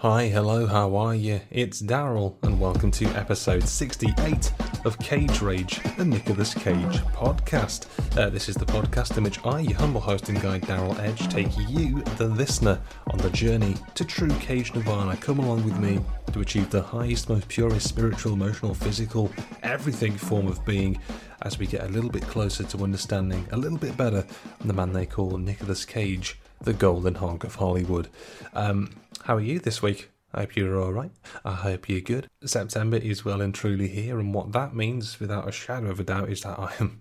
Hi, hello, how are you? It's Daryl, and welcome to episode 68 of Cage Rage, the Nicolas Cage podcast. Uh, this is the podcast in which I, your humble host and guide Daryl Edge, take you, the listener, on the journey to true Cage Nirvana. Come along with me to achieve the highest, most purest spiritual, emotional, physical, everything form of being as we get a little bit closer to understanding a little bit better the man they call Nicolas Cage, the golden hog of Hollywood. Um, how are you this week? I hope you're all right. I hope you're good. September is well and truly here, and what that means, without a shadow of a doubt, is that I am,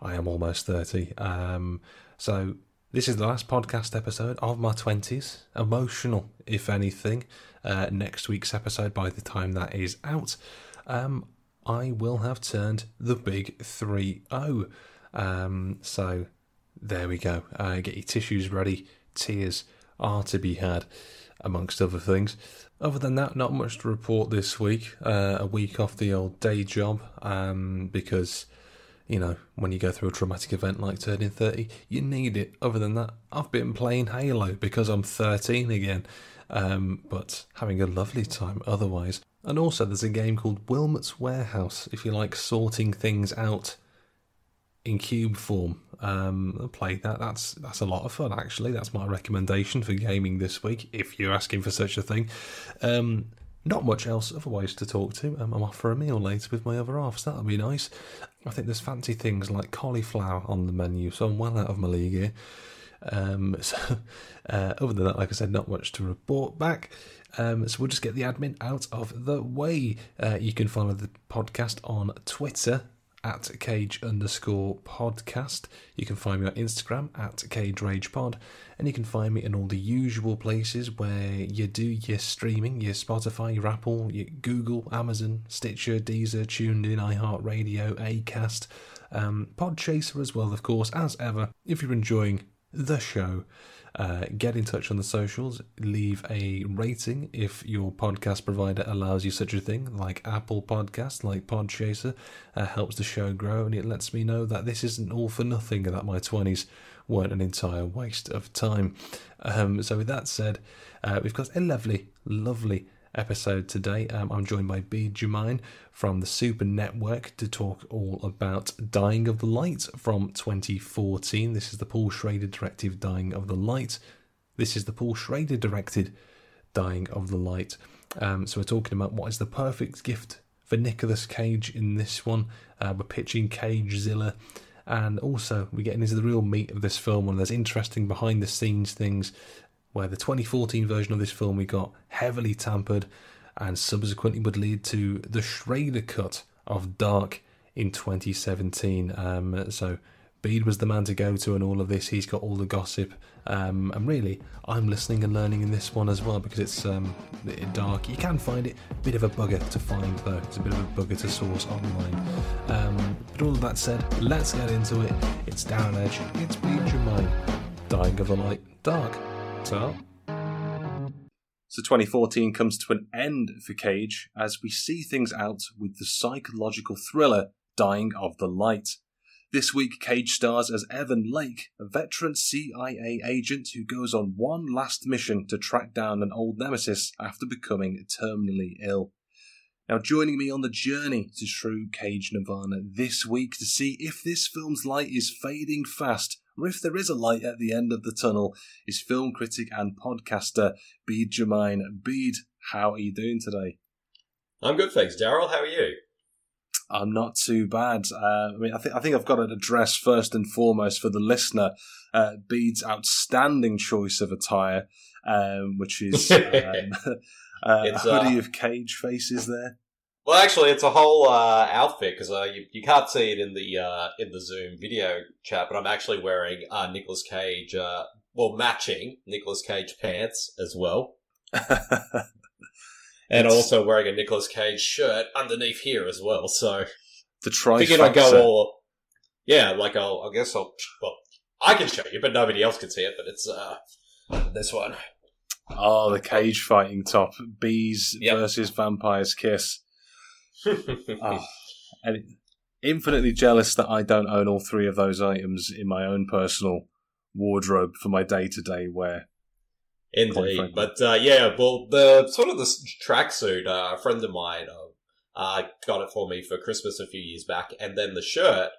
I am almost thirty. Um, so this is the last podcast episode of my twenties. Emotional, if anything. Uh, next week's episode, by the time that is out, um, I will have turned the big three zero. Um, so there we go. Uh, get your tissues ready. Tears are to be had, amongst other things. Other than that, not much to report this week. Uh, a week off the old day job, um, because you know when you go through a traumatic event like turning thirty, you need it. Other than that, I've been playing Halo because I'm thirteen again, um, but having a lovely time otherwise. And also, there's a game called Wilmot's Warehouse. If you like sorting things out in cube form. Um, play that. That's that's a lot of fun. Actually, that's my recommendation for gaming this week. If you're asking for such a thing, um, not much else otherwise to talk to. Um, I'm off for a meal later with my other half, so that'll be nice. I think there's fancy things like cauliflower on the menu, so I'm well out of my league here. Um, so, uh, other than that, like I said, not much to report back. Um, so we'll just get the admin out of the way. Uh, you can follow the podcast on Twitter at cage underscore podcast. You can find me on Instagram at cage rage pod, and you can find me in all the usual places where you do your streaming, your Spotify, your Apple, your Google, Amazon, Stitcher, Deezer, TuneIn, iHeartRadio, Acast, um, Podchaser as well, of course, as ever. If you're enjoying the show, uh, get in touch on the socials, leave a rating if your podcast provider allows you such a thing, like Apple Podcast, like Podchaser, uh, helps the show grow and it lets me know that this isn't all for nothing and that my 20s weren't an entire waste of time. Um, so, with that said, uh, we've got a lovely, lovely episode today. Um, I'm joined by Bede Jermaine from the Super Network to talk all about Dying of the Light from 2014. This is the Paul Schrader directed Dying of the Light. This is the Paul Schrader directed Dying of the Light. Um, so we're talking about what is the perfect gift for Nicolas Cage in this one. Uh, we're pitching Cagezilla. And also, we're getting into the real meat of this film, and there's interesting behind the scenes things where the 2014 version of this film we got heavily tampered and subsequently would lead to the Schrader cut of Dark in 2017. Um, so Bede was the man to go to in all of this. He's got all the gossip. Um, and really, I'm listening and learning in this one as well because it's um, dark. You can find it. A bit of a bugger to find though. It's a bit of a bugger to source online. Um, but all of that said, let's get into it. It's Daryl Edge. It's Bede Jermaine. Dying of the Light. Dark. So, so 2014 comes to an end for Cage as we see things out with the psychological thriller Dying of the Light. This week, Cage stars as Evan Lake, a veteran CIA agent who goes on one last mission to track down an old nemesis after becoming terminally ill. Now, joining me on the journey to true Cage Nirvana this week to see if this film's light is fading fast or if there is a light at the end of the tunnel is film critic and podcaster Bede Jermaine. Bede, how are you doing today? I'm good, thanks, Daryl. How are you? I'm not too bad. Uh, I mean, I think I think I've got to address first and foremost for the listener uh, Bede's outstanding choice of attire, um, which is um, uh, a It's, uh, hoodie of cage faces there. Well, actually, it's a whole uh, outfit because uh, you, you can't see it in the uh, in the Zoom video chat, but I'm actually wearing uh, Nicolas Cage, uh, well, matching Nicolas Cage pants as well, and It's- also wearing a Nicolas Cage shirt underneath here as well. So the figured I'd go trifecta. all, yeah, like I'll, I guess I'll, well, I can show you, but nobody else can see it. But it's uh, this one. Oh, the cage fighting top. Bees Yep. versus vampires kiss. Oh, and infinitely jealous that I don't own all three of those items in my own personal wardrobe for my day to day wear. Indeed, but uh, yeah, well, the sort of this tracksuit, uh, a friend of mine uh, uh, got it for me for Christmas a few years back, and then the shirt.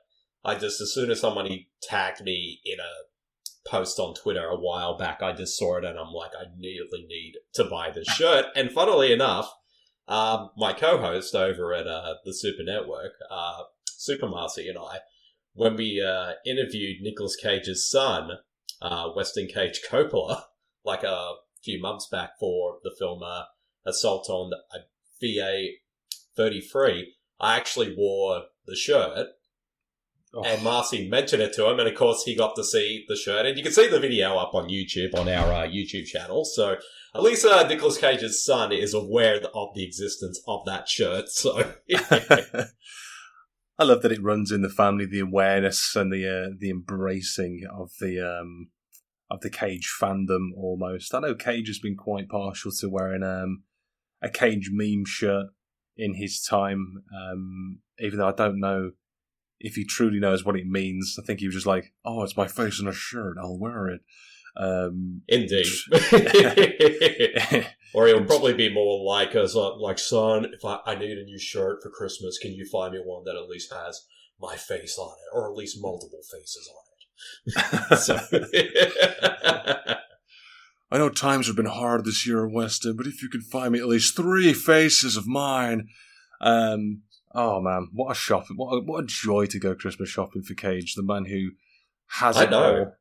I just as soon as somebody tagged me in a post on Twitter a while back, I just saw it and I'm like, I immediately need to buy this shirt. And funnily enough, um, my co-host over at uh, the Super Network, uh, Super Marcy and I, when we uh, interviewed Nicolas Cage's son, uh, Weston Cage Coppola, like a few months back for the film uh, Assault on VA 33, I actually wore the shirt. Oh, and Marcy mentioned it to him, and of course he got to see the shirt, and you can see the video up on YouTube on our uh, YouTube channel. So at least uh, Cage's son is aware of the existence of that shirt. So I love that it runs in the family, the awareness and the uh, the embracing of the um, of the Cage fandom. Almost, I know Cage has been quite partial to wearing um, a Cage meme shirt in his time, um, even though I don't know if he truly knows what it means. I think he was just like, "Oh, it's my face in a shirt. I'll wear it." Um, indeed, or he'll probably be more like us, like son. If I, I need a new shirt for Christmas, can you find me one that at least has my face on it, or at least multiple faces on it? so. I know times have been hard this year, in Weston, but if you can find me at least three faces of mine, um, oh man, what a shopping, what a, what a joy to go Christmas shopping for Cage, the man who has I it know. all.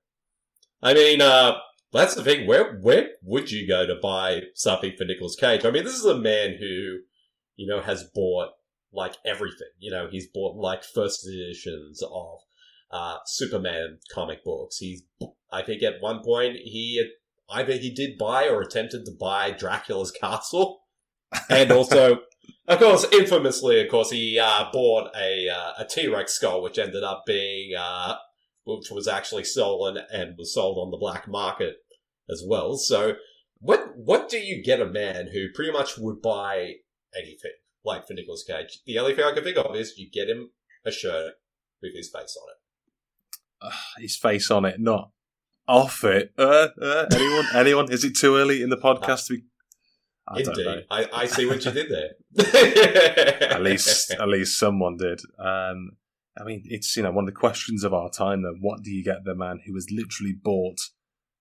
I mean, uh, that's the thing. Where where would you go to buy something for Nicolas Cage? I mean, this is a man who, you know, has bought like everything. You know, he's bought like first editions of uh, Superman comic books. He's, I think, at one point he either he did buy or attempted to buy Dracula's castle, and also. Of course, infamously, of course, he uh, bought a uh, a T Rex skull, which ended up being uh, which was actually stolen and was sold on the black market as well. So, what what do you get a man who pretty much would buy anything like for Nicolas Cage? The only thing I can think of is you get him a shirt with his face on it. Ugh, his face on it, not off it. Uh, uh, anyone? anyone? Is it too early in the podcast to be? I. Indeed, I, I see what you did there. at least at least someone did. Um, I mean, it's you know one of the questions of our time. Though, what do you get the man who has literally bought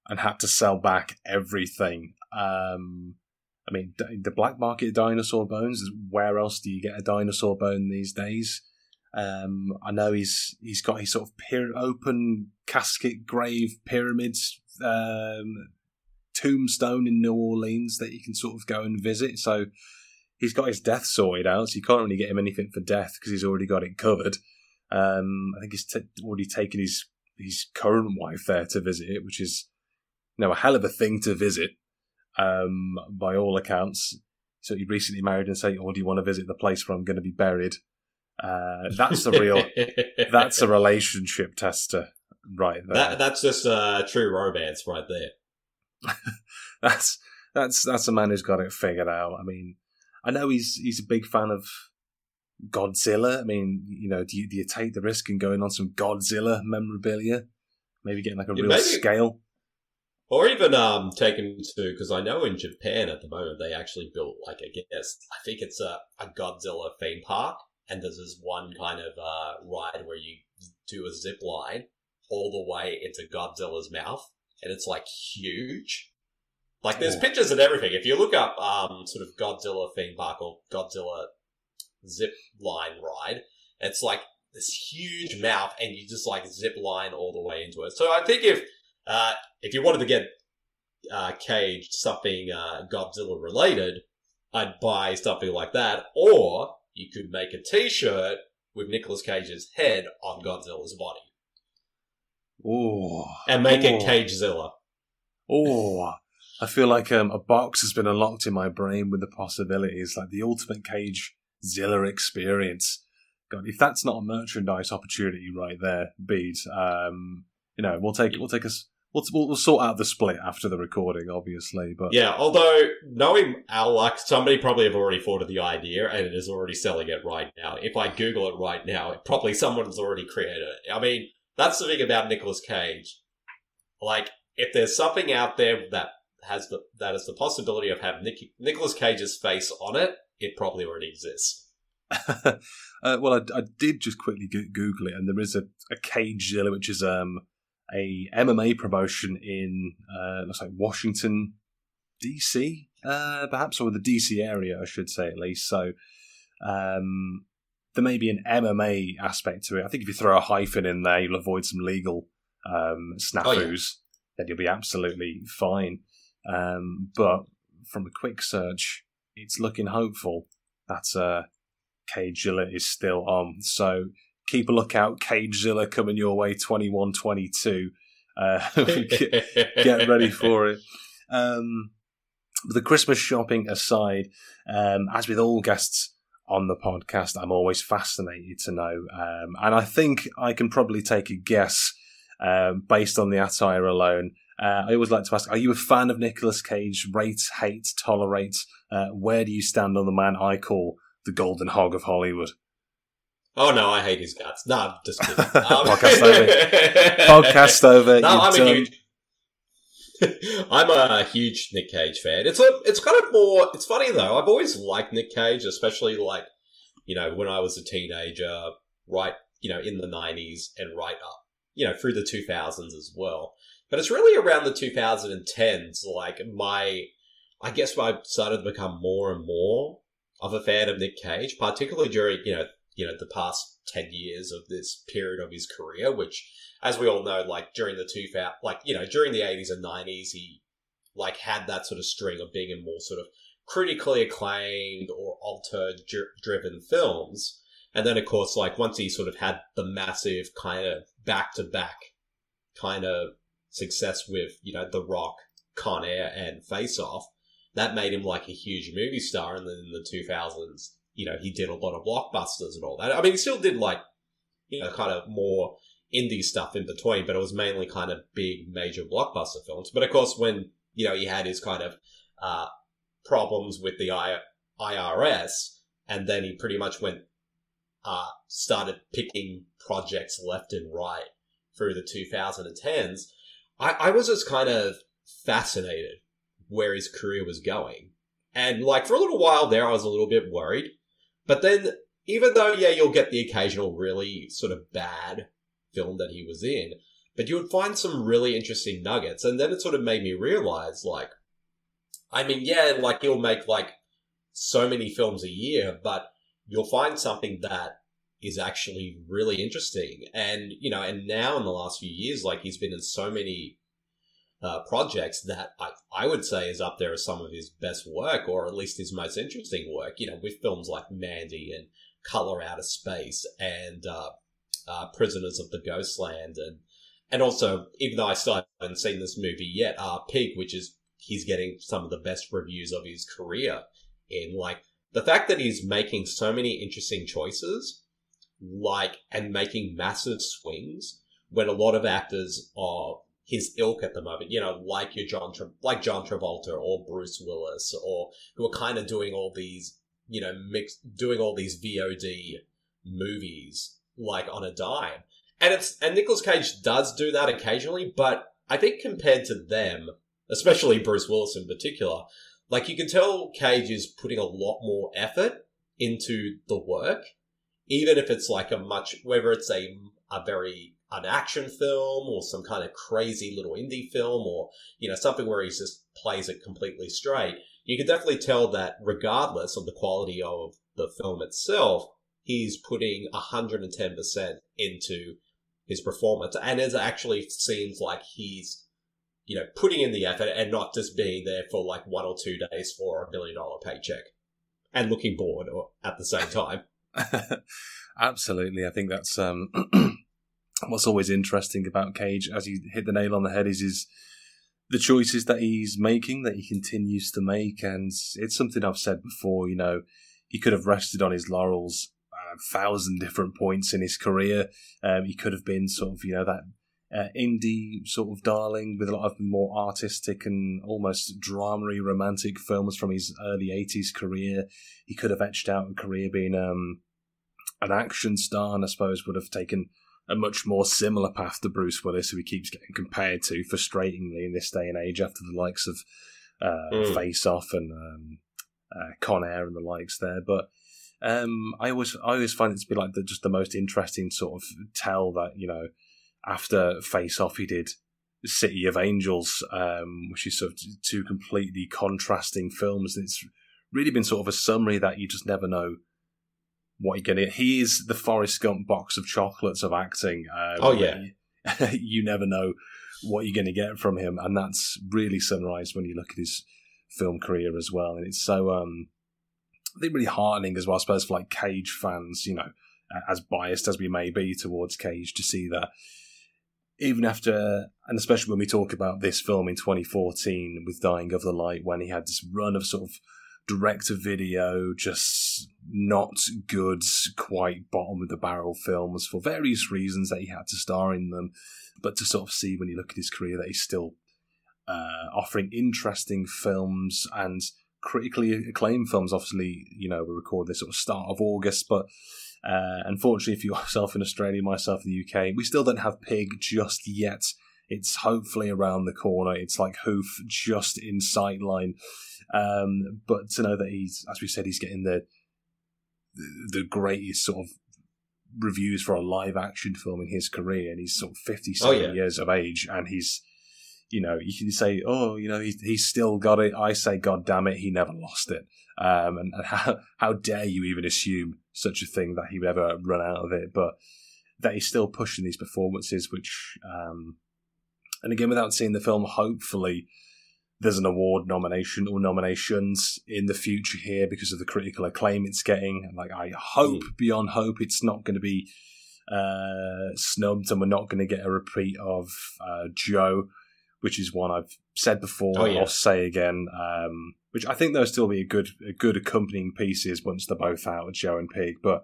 and had to sell back everything? Um, I mean, the black market dinosaur bones. Where else do you get a dinosaur bone these days? Um, I know he's he's got his sort of pyra- open casket grave pyramids um, tombstone in New Orleans that you can sort of go and visit. So he's got his death sorted out, so you can't really get him anything for death because he's already got it covered. Um, I think he's t- already taken his his current wife there to visit it, which is you know a hell of a thing to visit um, by all accounts. So he recently married and say, "Oh, do you want to visit the place where I'm going to be buried?" Uh, that's the real. that's a relationship tester, right there. that, that's just uh, true romance right there. that's that's that's a man who's got it figured out. I mean, I know he's he's a big fan of Godzilla. I mean, you know, do you, do you take the risk in going on some Godzilla memorabilia? Maybe getting like a Yeah, real maybe- scale. Or even um, taken to because I know in Japan at the moment they actually built like I guess I think it's a, a Godzilla theme park, and there's this one kind of uh, ride where you do a zip line all the way into Godzilla's mouth, and it's like huge. Like there's Oh. pictures and everything. If you look up um, sort of Godzilla theme park or Godzilla zip line ride, it's like this huge mouth, and you just like zip line all the way into it. So I think if uh, if you wanted to get uh, Cage something uh, Godzilla related, I'd buy something like that. Or you could make a T-shirt with Nicolas Cage's head on Godzilla's body Oh, and make it oh. Cagezilla. Oh, I feel like um, a box has been unlocked in my brain with the possibilities, like the ultimate Cage Zilla experience. God, if that's not a merchandise opportunity right there, Bede, um, you know, we'll take we'll take us we'll, we'll sort out the split after the recording, obviously. But Yeah, although knowing our luck, somebody probably have already thought of the idea and it is already selling it right now. If I Google it right now, it, probably someone's already created it. I mean, that's the thing about Nicolas Cage. Like, if there's something out there that has the that has the possibility of having Nick, Nicolas Cage's face on it, it probably already exists. uh, well, I, I did just quickly go- Google it, and there is a, a Cage Zilla, which is um, a MMA promotion in uh, looks like Washington, DC, uh, perhaps, or the DC area, I should say at least. So um, there may be an MMA aspect to it. I think if you throw a hyphen in there, you'll avoid some legal um, snafus. Then you'll be absolutely fine. Um, but from a quick search, it's looking hopeful that uh, Cagezilla is still on. So keep a lookout. Cagezilla coming your way 21 22. Uh, get, ready for it. Um, the Christmas shopping aside, um, as with all guests on the podcast, I'm always fascinated to know. Um, and I think I can probably take a guess um, based on the attire alone. Uh, I always like to ask, are you a fan of Nicolas Cage? Rate, hate, tolerate? Uh, where do you stand on the man I call the golden hog of Hollywood? Oh no, I hate his guts. No, I'm just kidding. Um, Podcast over. Podcast over. No, I'm a huge. I'm a huge Nick Cage fan. It's a, it's kind of more. It's funny though. I've always liked Nick Cage, especially like, you know, when I was a teenager, right, you know, in the '90s and right up, you know, through the 2000s as well. But it's really around the 2010s, like my, I guess I started to become more and more of a fan of Nick Cage, particularly during, you know, you know, the past 10 years of this period of his career, which, as we all know, like during the 2000, like, you know, during the 80s and 90s, he, like, had that sort of string of being in more sort of critically acclaimed or auteur driven films. And then, of course, like, once he sort of had the massive kind of back to back kind of success with, you know, The Rock, Con Air, and Face Off, that made him like a huge movie star. And then in the 2000s, you know, he did a lot of blockbusters and all that. I mean, he still did like, you know, kind of more indie stuff in between, but it was mainly kind of big, major blockbuster films. But of course, when, you know, he had his kind of, uh, problems with the I- IRS, and then he pretty much went, uh, started picking projects left and right through the 2010s, I, I was just kind of fascinated where his career was going. And like for a little while there, I was a little bit worried. But then, even though, yeah, you'll get the occasional really sort of bad film that he was in, but you would find some really interesting nuggets. And then it sort of made me realize, like, I mean, yeah, like he'll make like so many films a year, but you'll find something that is actually really interesting. And, you know, and now in the last few years, like he's been in so many uh, projects that I, I would say is up there as some of his best work, or at least his most interesting work, you know, with films like Mandy and Color Out of Space and uh, uh, Prisoners of the Ghostland. And, and also, even though I still haven't seen this movie yet, uh, Pig, which is he's getting some of the best reviews of his career in. Like, the fact that he's making so many interesting choices like and making massive swings when a lot of actors are his ilk at the moment, you know, like your John, Tra- like John Travolta or Bruce Willis, or who are kind of doing all these, you know, mix, doing all these VOD movies like on a dime, and it's and Nicolas Cage does do that occasionally, but I think compared to them, especially Bruce Willis in particular, like you can tell Cage is putting a lot more effort into the work even if it's like a much whether it's a a very an action film or some kind of crazy little indie film or you know something where he just plays it completely straight you can definitely tell that regardless of the quality of the film itself he's putting 110% into his performance and it actually seems like he's you know putting in the effort and not just being there for like one or two days for a billion dollar paycheck and looking bored at the same time. Absolutely, I think that's um, what's always interesting about Cage. As you hit the nail on the head, is his the choices that he's making, that he continues to make, and it's something I've said before. You know, he could have rested on his laurels a thousand different points in his career. Um, he could have been sort of, you know, that uh, indie sort of darling with a lot of more artistic and almost dramery romantic films from his early 80s career. He could have etched out a career being um, an action star and I suppose would have taken a much more similar path to Bruce Willis, who he keeps getting compared to frustratingly in this day and age after the likes of uh, Mm. Face Off and um, uh, Con Air and the likes there. But um, I always I always find it to be like the, just the most interesting sort of tell that you know after Face Off he did City of Angels, um, which is sort of two completely contrasting films. And it's really been sort of a summary that you just never know what you're going to. He is the Forrest Gump box of chocolates of acting. Um, Oh, yeah. you never know what you're going to get from him, and that's really summarized when you look at his film career as well. And it's so um, I think really heartening as well, I suppose, for like Cage fans, you know, as biased as we may be towards Cage, to see that even after, and especially when we talk about this film in 2014 with Dying of the Light, when he had this run of sort of direct to video, just not good, quite bottom of the barrel films for various reasons that he had to star in them. But to sort of see when you look at his career that he's still uh, offering interesting films and critically acclaimed films. Obviously, you know, we record this sort of start of August, but uh, unfortunately for yourself in Australia, myself in the UK, we still don't have Pig just yet. It's hopefully around the corner. It's like Hoof just in sight line. Um, but to know that he's, as we said, he's getting the the greatest sort of reviews for a live action film in his career, and he's sort of fifty-seven Oh, yeah. years of age, and he's, you know, you can say, oh, you know, he's he's still got it. I say, God damn it, he never lost it. Um, and, and how how dare you even assume such a thing that he would ever run out of it? But that he's still pushing these performances, which, um, and again, without seeing the film, hopefully there's an award nomination or nominations in the future here because of the critical acclaim it's getting. Like, I hope beyond hope it's not going to be uh, snubbed and we're not going to get a repeat of uh, Joe, which is one I've said before. Oh, yeah. I'll say again. Um, which I think there'll still be a good, a good accompanying pieces once they're both out, Joe and Pig. But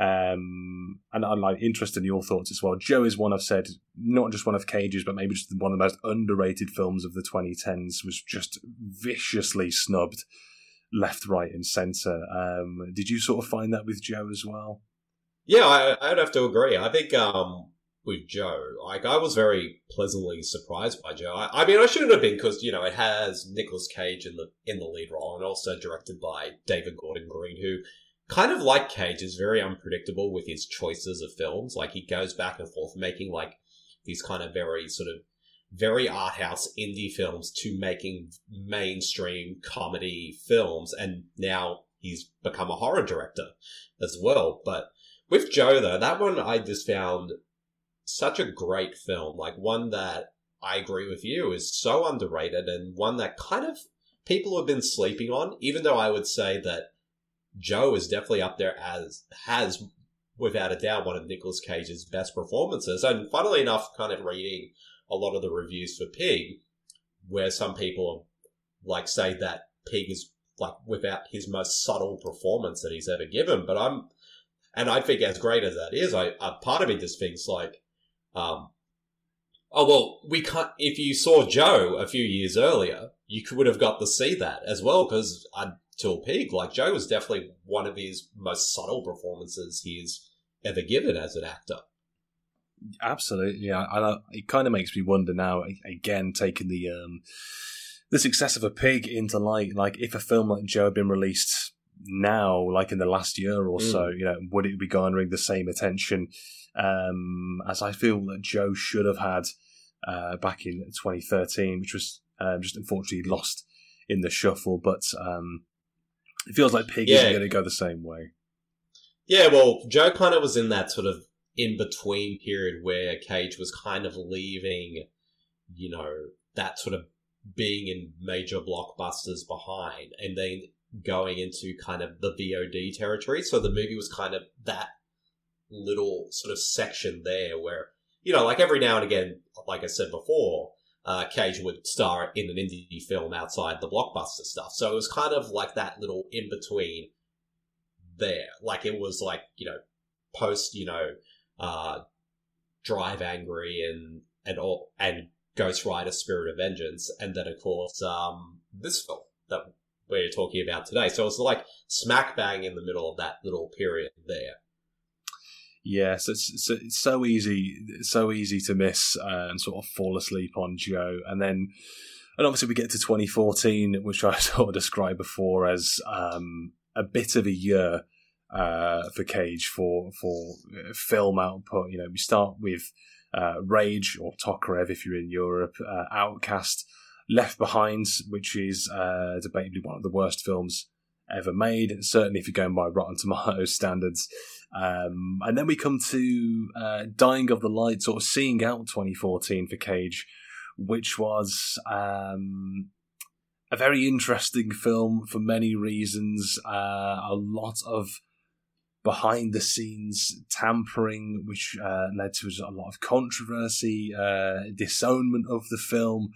um, and I'm like interested in your thoughts as well. Joe is one I've said, not just one of Cage's, but maybe just one of the most underrated films of the 2010s. Was just viciously snubbed, left, right, and centre. Um, did you sort of find that with Joe as well? Yeah, I, I'd have to agree. I think um, with Joe, like I was very pleasantly surprised by Joe. I, I mean, I shouldn't have been because you know it has Nicolas Cage in the in the lead role, and also directed by David Gordon Green, who kind of like Cage is very unpredictable with his choices of films. Like he goes back and forth making like these kind of very sort of very art house indie films to making mainstream comedy films, and now he's become a horror director as well. But with Joe though, that one I just found such a great film. Like one that I agree with you is so underrated and one that kind of people have been sleeping on, even though I would say that Joe is definitely up there as has without a doubt one of Nicolas Cage's best performances. And funnily enough, kind of reading a lot of the reviews for Pig, where some people like say that Pig is like without his most subtle performance that he's ever given. But I'm and I think as great as that is, I part of me just thinks like, um, oh well, we can't. If you saw Joe a few years earlier, you could would have got to see that as well because until Pig, like Joe was definitely one of his most subtle performances he's ever given as an actor. Absolutely, yeah. I, it kind of makes me wonder now. Again, taking the um, the success of a pig into light, like if a film like Joe had been released now, like in the last year or so, you know, would it be garnering the same attention um, as I feel that Joe should have had uh, back in 2013, which was um, just unfortunately lost in the shuffle. But um, it feels like Pig Yeah. isn't going to go the same way. Yeah, well, Joe kind of was in that sort of in between period where Cage was kind of leaving, you know, that sort of being in major blockbusters behind, and then going into kind of the VOD territory. So the movie was kind of that little sort of section there where, you know, like every now and again, like I said before, uh, Cage would star in an indie film outside the blockbuster stuff. So it was kind of like that little in between there. Like it was like, you know, post, you know, uh, Drive Angry and, and all, and Ghost Rider Spirit of Vengeance. And then, of course, um, this film that we're talking about today. So it's like smack bang in the middle of that little period there. Yes, it's, it's, so easy, so easy to miss uh, and sort of fall asleep on Joe, and then, and obviously we get to 2014, which I sort of described before as um, a bit of a year uh, for Cage for for uh, film output. You know, we start with uh, Rage or Tokarev if you're in Europe, uh, Outcast, Left Behind, which is uh, debatably one of the worst films ever made. Certainly, if you're going by Rotten Tomatoes standards. Um, and then we come to uh, Dying of the Light, sort of seeing out 2014 for Cage, which was um, a very interesting film for many reasons. Uh, a lot of behind the scenes tampering, which uh, led to a lot of controversy, uh, disownment of the film,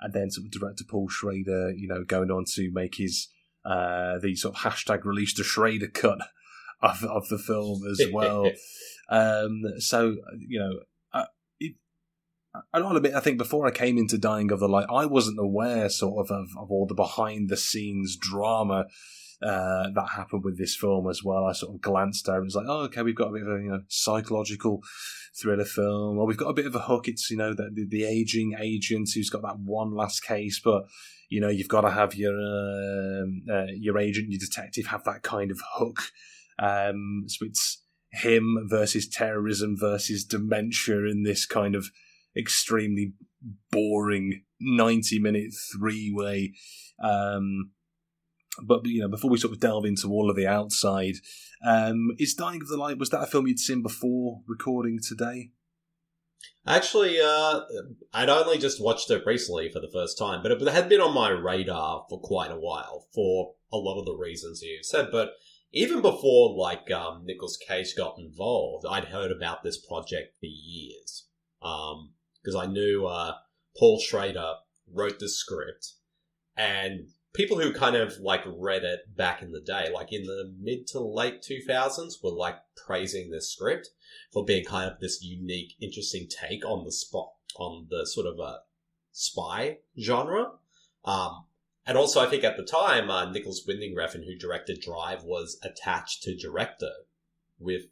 and then sort of director Paul Schrader, you know, going on to make his uh, the sort of hashtag release the Schrader cut of of the film as well. um, so you know, I, it, I'll admit, I think before I came into Dying of the Light, I wasn't aware sort of of, of all the behind the scenes drama. Uh, that happened with this film as well. I sort of glanced over and was like, oh, okay, we've got a bit of a you know psychological thriller film, or we've got a bit of a hook. It's you know the, the, the aging agent who's got that one last case, but you know you've got to have your um, uh, your agent, your detective have that kind of hook um, so it's him versus terrorism versus dementia in this kind of extremely boring 90 minute three way. Um, but you know, before we sort of delve into all of the outside, um, is Dying of the Light was that a film you'd seen before recording today? Actually, uh, I'd only just watched it recently for the first time, but it had been on my radar for quite a while for a lot of the reasons you said. But even before like um, Nicolas Cage got involved, I'd heard about this project for years because um, I knew uh, Paul Schrader wrote the script, and people who kind of like read it back in the day, like in the mid to late two thousands, were like praising this script for being kind of this unique, interesting take on the spot on the sort of a spy genre. Um, and also, I think at the time, uh, Nicolas Winding Refn, who directed Drive, was attached to director with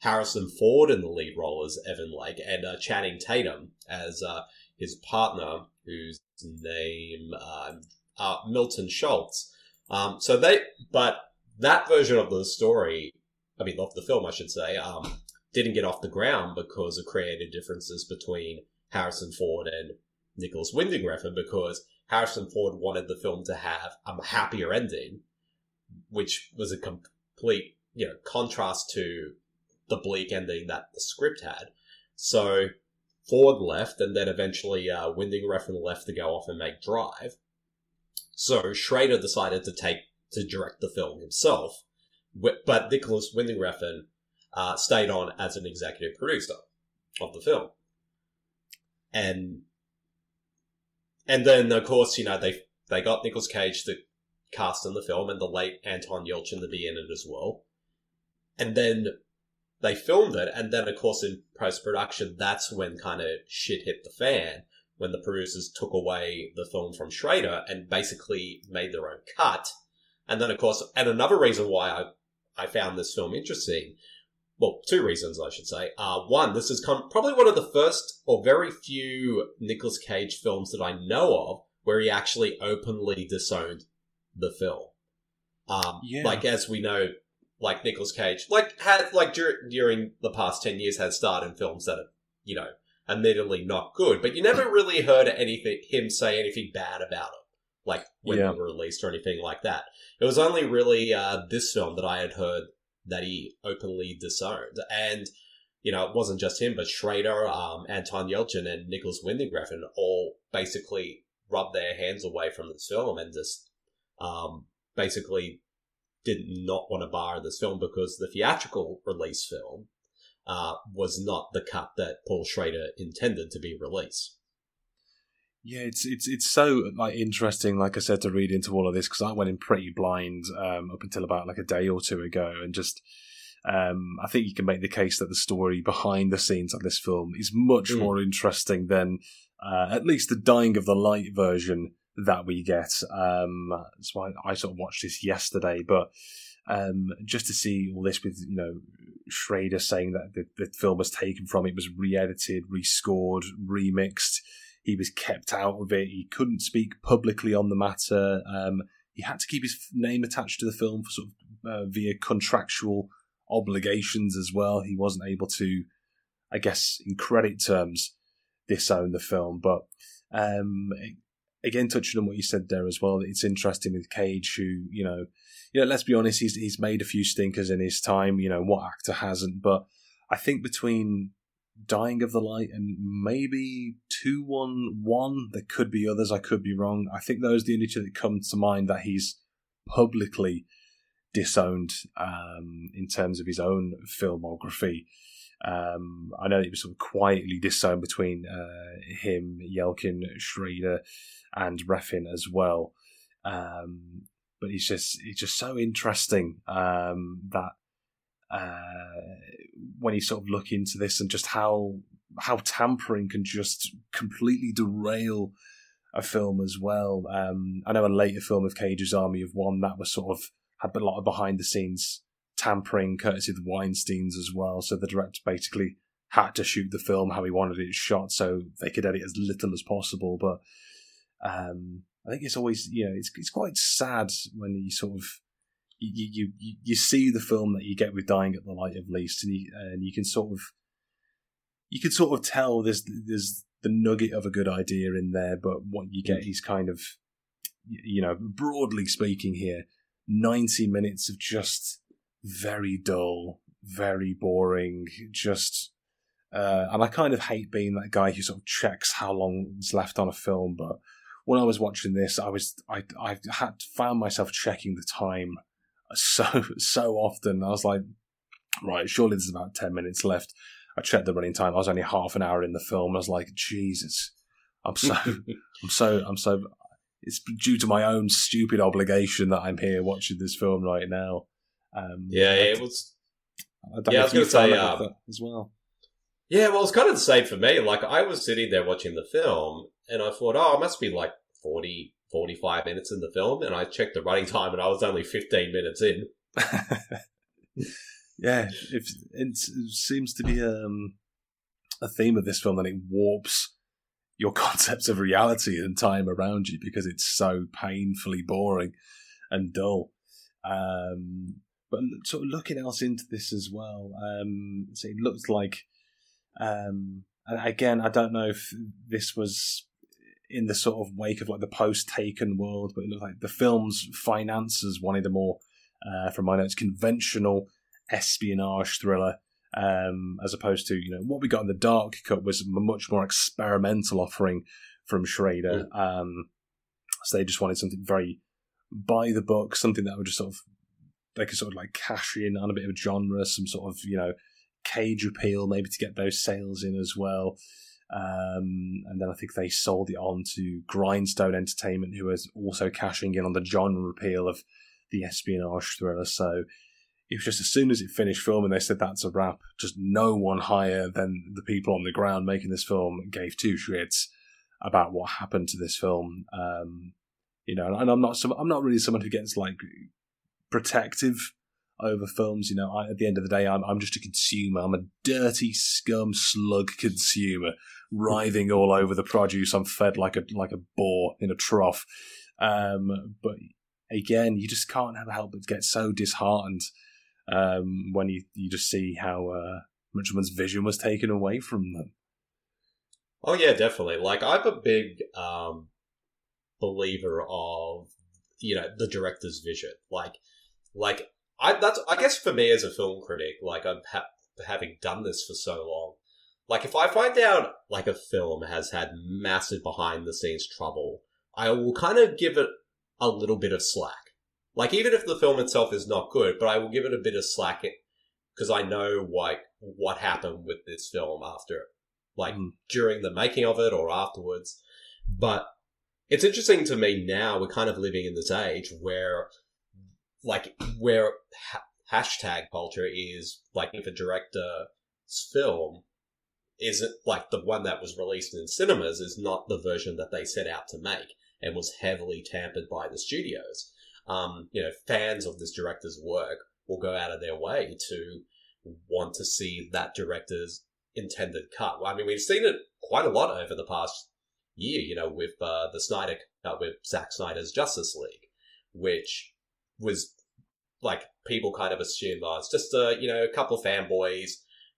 Harrison Ford in the lead role as Evan Lake and uh, Channing Tatum as uh, his partner, whose name uh, uh, Milton Schultz. Um, so they, but that version of the story, I mean, of the film, I should say, um, didn't get off the ground because of creative differences between Harrison Ford and Nicolas Winding Refn because Harrison Ford wanted the film to have a happier ending, which was a complete, you know, contrast to the bleak ending that the script had. So Ford left, and then eventually uh, Winding Refn left to go off and make Drive. So Schrader decided to take to direct the film himself, but Nicolas Winding Refn uh, stayed on as an executive producer of the film. And and then, of course, you know, they they got Nicolas Cage to cast in the film and the late Anton Yelchin to be in it as well. And then they filmed it, and then, of course, in post production, that's when kind of shit hit the fan when the producers took away the film from Schrader and basically made their own cut. And then, of course, and another reason why I, I found this film interesting well, two reasons I should say. Uh, one, this is com- probably one of the first or very few Nicolas Cage films that I know of where he actually openly disowned the film. Um, yeah. like as we know, like Nicolas Cage, like had like dur- during the past ten years, has starred in films that are, you know, admittedly not good, but you never really heard anything him say anything bad about it, like when yeah. they were released or anything like that. It was only really uh, this film that I had heard that he openly disowned. And, you know, it wasn't just him, but Schrader, um, Anton Yelchin, and Nicolas Winding Refn all basically rubbed their hands away from this film and just um, basically did not want to bar this film because the theatrical release film uh, was not the cut that Paul Schrader intended to be released. Yeah, it's it's it's so like interesting. Like I said, to read into all of this because I went in pretty blind um, up until about like a day or two ago, and just um, I think you can make the case that the story behind the scenes of this film is much Mm. more interesting than uh, at least the Dying of the Light version that we get. Um, that's why I sort of watched this yesterday, but um, just to see all this with you know Schrader saying that the, the film was taken from it was re-edited, rescored, remixed. He was kept out of it. He couldn't speak publicly on the matter. Um, he had to keep his name attached to the film for sort of uh, via contractual obligations as well. He wasn't able to, I guess, in credit terms, disown the film. But um, again, touching on what you said there as well, it's interesting with Cage, who you know, you know, let's be honest, he's he's made a few stinkers in his time. You know, what actor hasn't? But I think between Dying of the Light and maybe two one one, there could be others. I could be wrong. I think those are the only two that come to mind that he's publicly disowned um, in terms of his own filmography. Um, I know he was sort of quietly disowned between uh, him, Yelchin, Schrader, and Refn as well. Um, but he's just it's just so interesting um, that when you sort of look into this and just how how tampering can just completely derail a film as well. Um, I know a later film of Cage's Army of One that was sort of had a lot of behind the scenes tampering, courtesy of the Weinsteins as well. So the director basically had to shoot the film how he wanted it shot, so they could edit as little as possible. But um, I think it's always you know it's it's quite sad when you sort of you you you, see the film that you get with Dying at the Light of Least, and you, and you can sort of you can sort of tell there's there's the nugget of a good idea in there, but what you get is kind of you know broadly speaking here, ninety minutes of just very dull, very boring, just. Uh, and I kind of hate being that guy who sort of checks how long is left on a film, but when I was watching this, I was I I had found myself checking the time so so often. I was like, right, surely there's about ten minutes left. I checked the running time. I was only half an hour in the film. I was like, Jesus, I'm so I'm so I'm so. It's due to my own stupid obligation that I'm here watching this film right now. Um, Yeah, it was. I don't yeah, I was gonna say, that um, as well. Yeah, well, it's kind of the same for me. Like, I was sitting there watching the film, and I thought, oh, it must be like 40, 45 minutes in the film. And I checked the running time, and I was only 15 minutes in. yeah, it, seems to be um, a theme of this film that it warps your concepts of reality and time around you because it's so painfully boring and dull. Um, but sort of looking else into this as well, um, so it looks like, um, again, I don't know if this was in the sort of wake of like the post-Taken world, but it looked like the film's financiers wanted a more, uh, from my notes, conventional espionage thriller, um, as opposed to you know what we got in the dark cut was a much more experimental offering from Schrader. Um, so they just wanted something very by the book, something that would just sort of they could sort of like cash in on a bit of genre, some sort of you know cage appeal, maybe to get those sales in as well. Um, and then I think they sold it on to Grindstone Entertainment, who was also cashing in on the genre appeal of the espionage thriller. So it was just as soon as it finished filming, they said that's a wrap. Just no one higher than the people on the ground making this film gave two shits about what happened to this film. Um, you know, and I'm not some, I'm not really someone who gets like protective over films. You know, I, at the end of the day, I'm I'm just a consumer. I'm a dirty scum slug consumer, writhing all over the produce. I'm fed like a like a boar in a trough. Um, but again, you just can't have help but get so disheartened um, when you you just see how uh, much one's vision was taken away from them. Oh, yeah, definitely. Like, I'm a big um, believer of, you know, the director's vision. Like, like, I that's I guess for me as a film critic, like I'm ha- having done this for so long. Like if I find out like a film has had massive behind the scenes trouble, I will kind of give it a little bit of slack. Like even if the film itself is not good, but I will give it a bit of slack because I know like what happened with this film after, like Mm. during the making of it or afterwards. But it's interesting to me now. We're kind of living in this age where, like, where ha- hashtag culture is like if a director's film isn't like the one that was released in cinemas is not the version that they set out to make and was heavily tampered by the studios. Um, you know, fans of this director's work will go out of their way to want to see that director's intended cut. I mean, we've seen it quite a lot over the past year, you know, with uh, the Snyder, uh, with Zack Snyder's Justice League, which was like people kind of assumed, oh, it's just a you know a couple of fanboys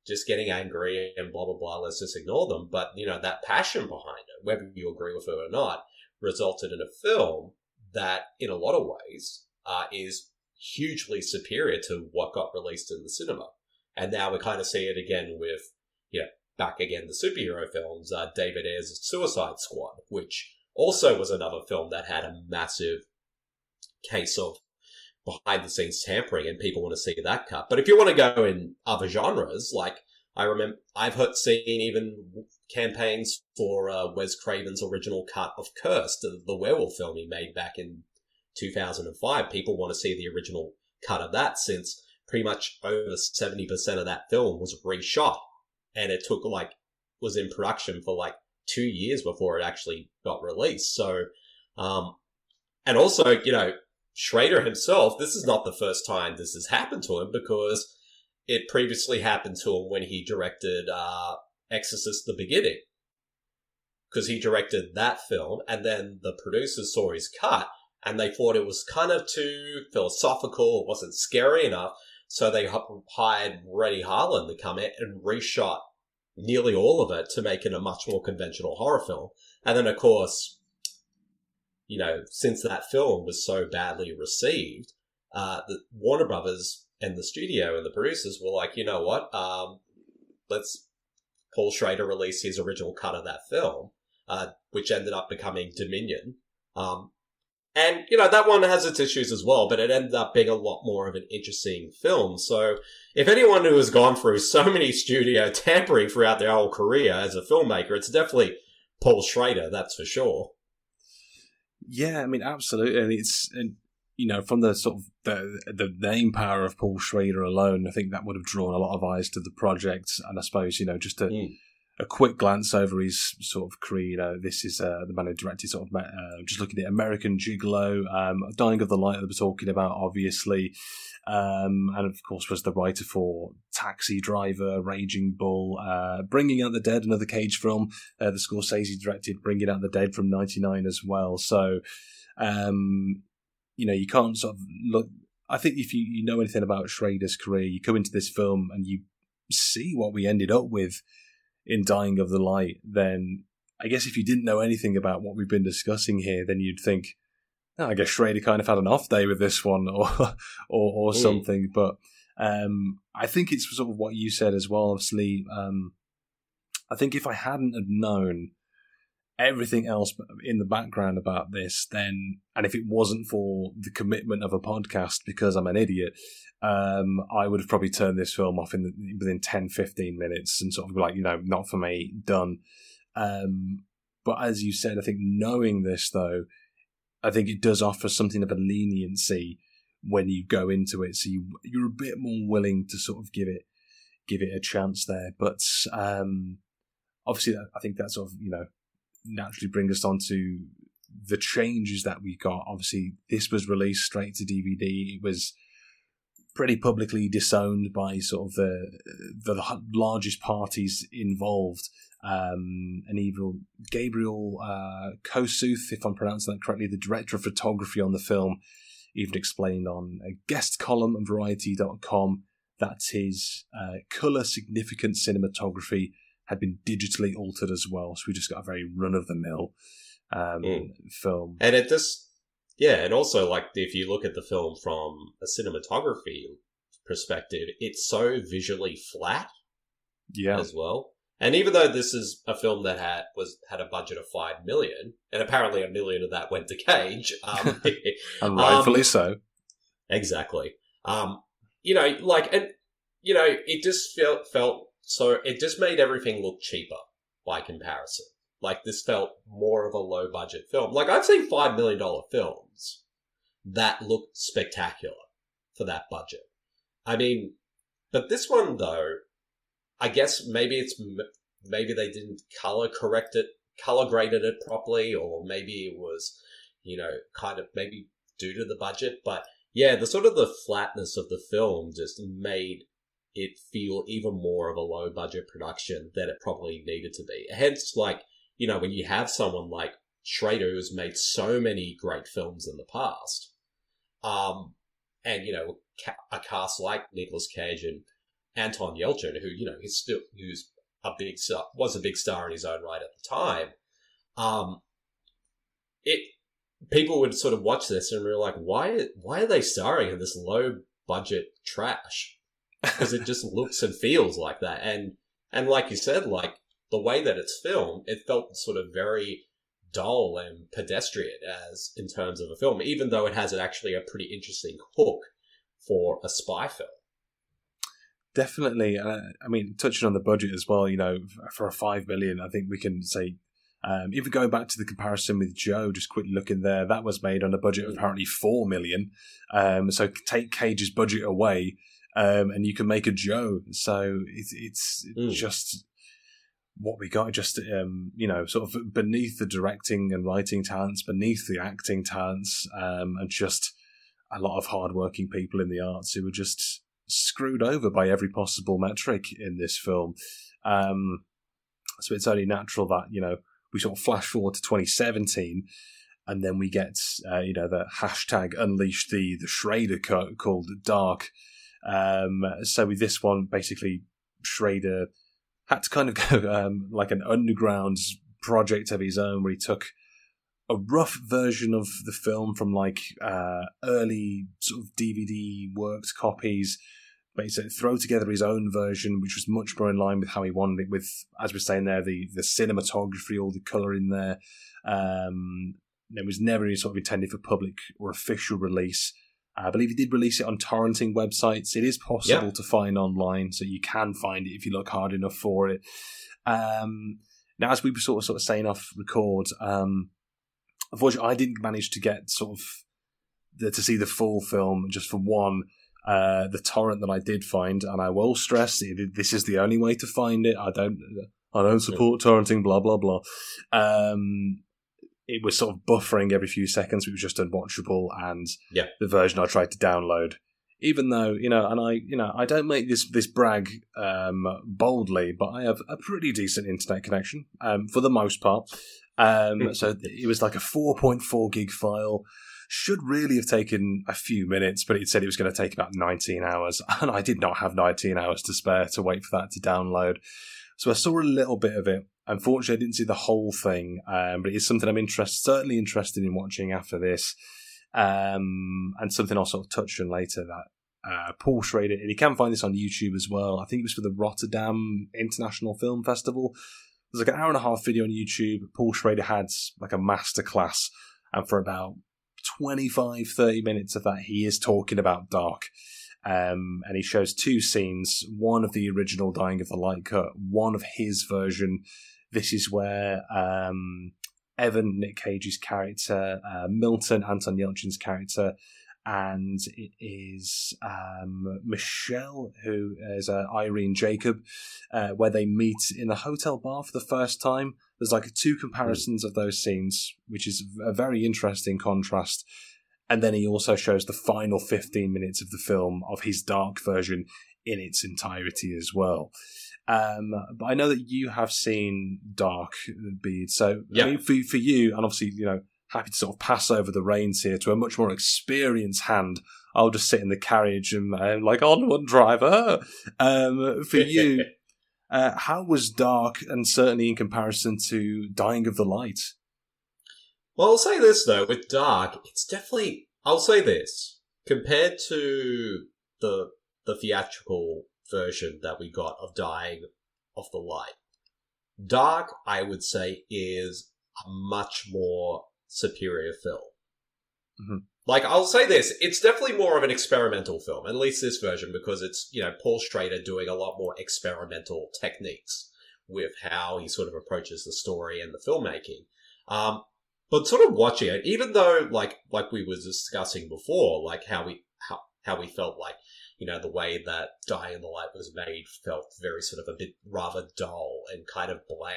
just getting angry and blah blah blah. Let's just ignore them. But you know that passion behind it, whether you agree with it or not, resulted in a film that, in a lot of ways, uh, is hugely superior to what got released in the cinema. And now we kind of see it again with, you know, back again the superhero films, uh, David Ayer's Suicide Squad, which also was another film that had a massive case of behind the scenes tampering and people want to see that cut. But if you want to go in other genres, like I remember, I've heard seen even campaigns for uh, Wes Craven's original cut of Cursed, the, werewolf film he made back in 2005. People want to see the original cut of that since pretty much over 70% of that film was reshot and it took like, was in production for like two years before it actually got released. So, um, and also, you know, Schrader himself, this is not the first time this has happened to him because it previously happened to him when he directed uh, Exorcist the Beginning. Because he directed that film, and then the producers saw his cut, and they thought it was kind of too philosophical, it wasn't scary enough, so they hired Renny Harlin to come in and reshot nearly all of it to make it a much more conventional horror film. And then, of course, you know, since that film was so badly received, uh, the Warner Brothers and the studio and the producers were like, you know what, um, let's Paul Schrader release his original cut of that film, uh, which ended up becoming Dominion. Um, and, you know, that one has its issues as well, but it ended up being a lot more of an interesting film. So, if anyone who has gone through so many studio tampering throughout their whole career as a filmmaker, it's definitely Paul Schrader, that's for sure. Yeah, I mean, absolutely, and it's and you know from the sort of the the name power of Paul Schrader alone, I think that would have drawn a lot of eyes to the project. And I suppose you know just to. Mm. A quick glance over his sort of career. You know, this is uh, the man who directed sort of uh, just looking at American Gigolo, um, Dying of the Light that we're talking about, obviously. Um, and of course, was the writer for Taxi Driver, Raging Bull, uh, Bringing Out the Dead, another Cage film. Uh, the Scorsese directed Bringing Out the Dead from '99 as well. So, um, you know, you can't sort of look. I think if you, you know anything about Schrader's career, you come into this film and you see what we ended up with in Dying of the Light, then I guess if you didn't know anything about what we've been discussing here, then you'd think, oh, I guess Schrader kind of had an off day with this one or or, or Mm. something. But um, I think it's sort of what you said as well, obviously. Um, I think if I hadn't have known everything else in the background about this, then, and if it wasn't for the commitment of a podcast because I'm an idiot, um, I would have probably turned this film off in the, within 10, 15 minutes and sort of like, you know, not for me, done. Um, but as you said, I think knowing this though, I think it does offer something of a leniency when you go into it. So you, you're a bit more willing to sort of give it, give it a chance there. But, um, obviously I think that sort of, you know, naturally bring us on to the changes that we got. Obviously, this was released straight to DVD. It was pretty publicly disowned by sort of the the largest parties involved. Um, and even Gabriel uh, Kosuth, if I'm pronouncing that correctly, the director of photography on the film, even explained on a guest column on Variety.com that his uh, color significant cinematography had been digitally altered as well. So we just got a very run of the mill um, Mm. film. And it just, yeah, and also like if you look at the film from a cinematography perspective, it's so visually flat Yeah, as well. And even though this is a film that had was had a budget of five million, and apparently a million of that went to Cage, um, and rightfully um, so. Exactly. Um, you know, like, and you know, it just felt felt so. It just made everything look cheaper by comparison. Like this felt more of a low budget film. Like I've seen five million dollar films that look spectacular for that budget. I mean, but this one though, I guess maybe it's maybe they didn't color correct it, color graded it properly, or maybe it was, you know, kind of maybe due to the budget. But yeah, the sort of the flatness of the film just made it feel even more of a low budget production than it probably needed to be. Hence, like you know, when you have someone like Schrader who's made so many great films in the past, um, and you know, a cast like Nicolas Cage and Anton Yelchin, who you know, he's still who's a big star, was a big star in his own right at the time. Um, it people would sort of watch this and be like, why why are they starring in this low budget trash? Because it just looks and feels like that, and and like you said, like the way that it's filmed, it felt sort of very dull and pedestrian as in terms of a film, even though it has actually a pretty interesting hook for a spy film. Definitely, uh, I mean, touching on the budget as well, you know, for a five million, I think we can say. Um, even going back to the comparison with Joe, just quickly looking there, that was made on a budget of mm. apparently four million. Um, so take Cage's budget away, um, and you can make a Joe. So it's it's mm. just what we got just um, you know sort of beneath the directing and writing talents beneath the acting talents um, and just a lot of hardworking people in the arts who were just screwed over by every possible metric in this film um, so it's only natural that you know we sort of flash forward to 2017 and then we get uh, you know the hashtag unleash the the Schrader cut called dark um, so with this one basically Schrader had to kind of go um, like an underground project of his own where he took a rough version of the film from like uh, early sort of DVD worked copies, basically throw together his own version, which was much more in line with how he wanted it. With as we're saying there, the the cinematography, all the color in there. Um, it was never sort of intended for public or official release. I believe he did release it on torrenting websites. It is possible to find online, so you can find it if you look hard enough for it. Um, now, as we were sort of sort of saying off record, um, unfortunately, I didn't manage to get sort of the, to see the full film just for one. Uh, the torrent that I did find, and I will stress it, this is the only way to find it. I don't, I don't support torrenting. Blah blah blah. Um, it was sort of buffering every few seconds. It was just unwatchable, and yeah. the version I tried to download, even though you know, and I, you know, I don't make this this brag um, boldly, but I have a pretty decent internet connection um, for the most part. Um, so it was like a 4.4 gig file. Should really have taken a few minutes, but it said it was going to take about 19 hours, and I did not have 19 hours to spare to wait for that to download. So I saw a little bit of it, Unfortunately, I didn't see the whole thing, um, but it is something I'm interested, certainly interested in watching after this, um, and something I'll sort of touch on later. That uh, Paul Schrader, and you can find this on YouTube as well. I think it was for the Rotterdam International Film Festival. There's like an hour and a half video on YouTube. Paul Schrader had like a masterclass, and for about 25, 30 minutes of that, he is talking about Dark. Um, and he shows two scenes one of the original Dying of the Light cut, one of his version, this is where um, Evan, Nick Cage's character, uh, Milton, Anton Yelchin's character, and it is um, Michelle, who is uh, Irene Jacob, uh, where they meet in a hotel bar for the first time. There's like two comparisons of those scenes, which is a very interesting contrast. And then he also shows the final 15 minutes of the film of his dark version in its entirety as well. Um, but I know that you have seen Dark Bede, so yeah. I mean, for for you, and obviously you know, happy to sort of pass over the reins here to a much more experienced hand. I'll just sit in the carriage and I'm like on one driver. Um, for you, uh, how was Dark, and certainly in comparison to Dying of the Light? Well, I'll say this though, with Dark, it's definitely. I'll say this compared to the the theatrical version that we got of Dying of the Light. Dark, I would say, is a much more superior film. Mhm. Like, I'll say this, it's definitely more of an experimental film, at least this version, because it's, you know, Paul Schrader doing a lot more experimental techniques with how he sort of approaches the story and the filmmaking. Um, but sort of watching it, even though, like, like we were discussing before, like how we, how, how we felt like, you know, the way that Die in the Light was made felt very sort of a bit rather dull and kind of bland.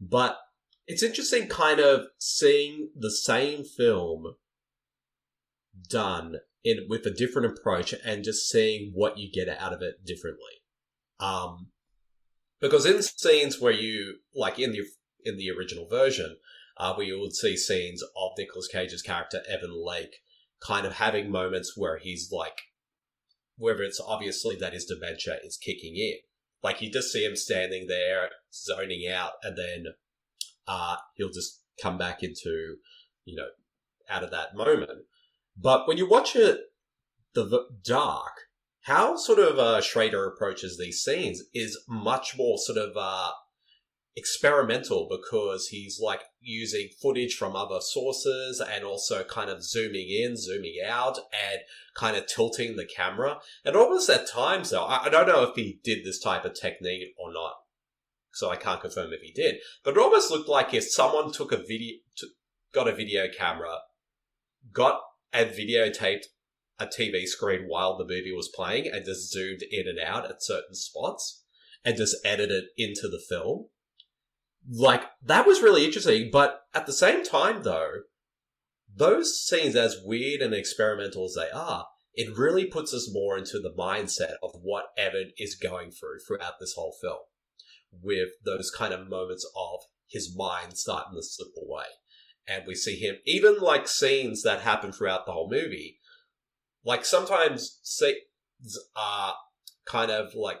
But it's interesting kind of seeing the same film done in with a different approach and just seeing what you get out of it differently. Um, because in scenes where you like in the in the original version, uh, we would see scenes of Nicolas Cage's character Evan Lake kind of having moments where he's like, whether it's obviously that his dementia is kicking in, like you just see him standing there zoning out, and then uh, he'll just come back into, you know, out of that moment. But when you watch it, the dark, how sort of uh, Schrader approaches these scenes is much more sort of uh, experimental because he's like using footage from other sources and also kind of zooming in, zooming out, and kind of tilting the camera. And almost at times, though, I, don't know if he did this type of technique or not, so I can't confirm if he did. But it almost looked like if someone took a video, got a video camera, got and videotaped a TV screen while the movie was playing and just zoomed in and out at certain spots and just edited it into the film. Like, that was really interesting, but at the same time, though, those scenes, as weird and experimental as they are, it really puts us more into the mindset of what Evan is going through throughout this whole film, with those kind of moments of his mind starting to slip away. And we see him, even like scenes that happen throughout the whole movie, like sometimes scenes are kind of like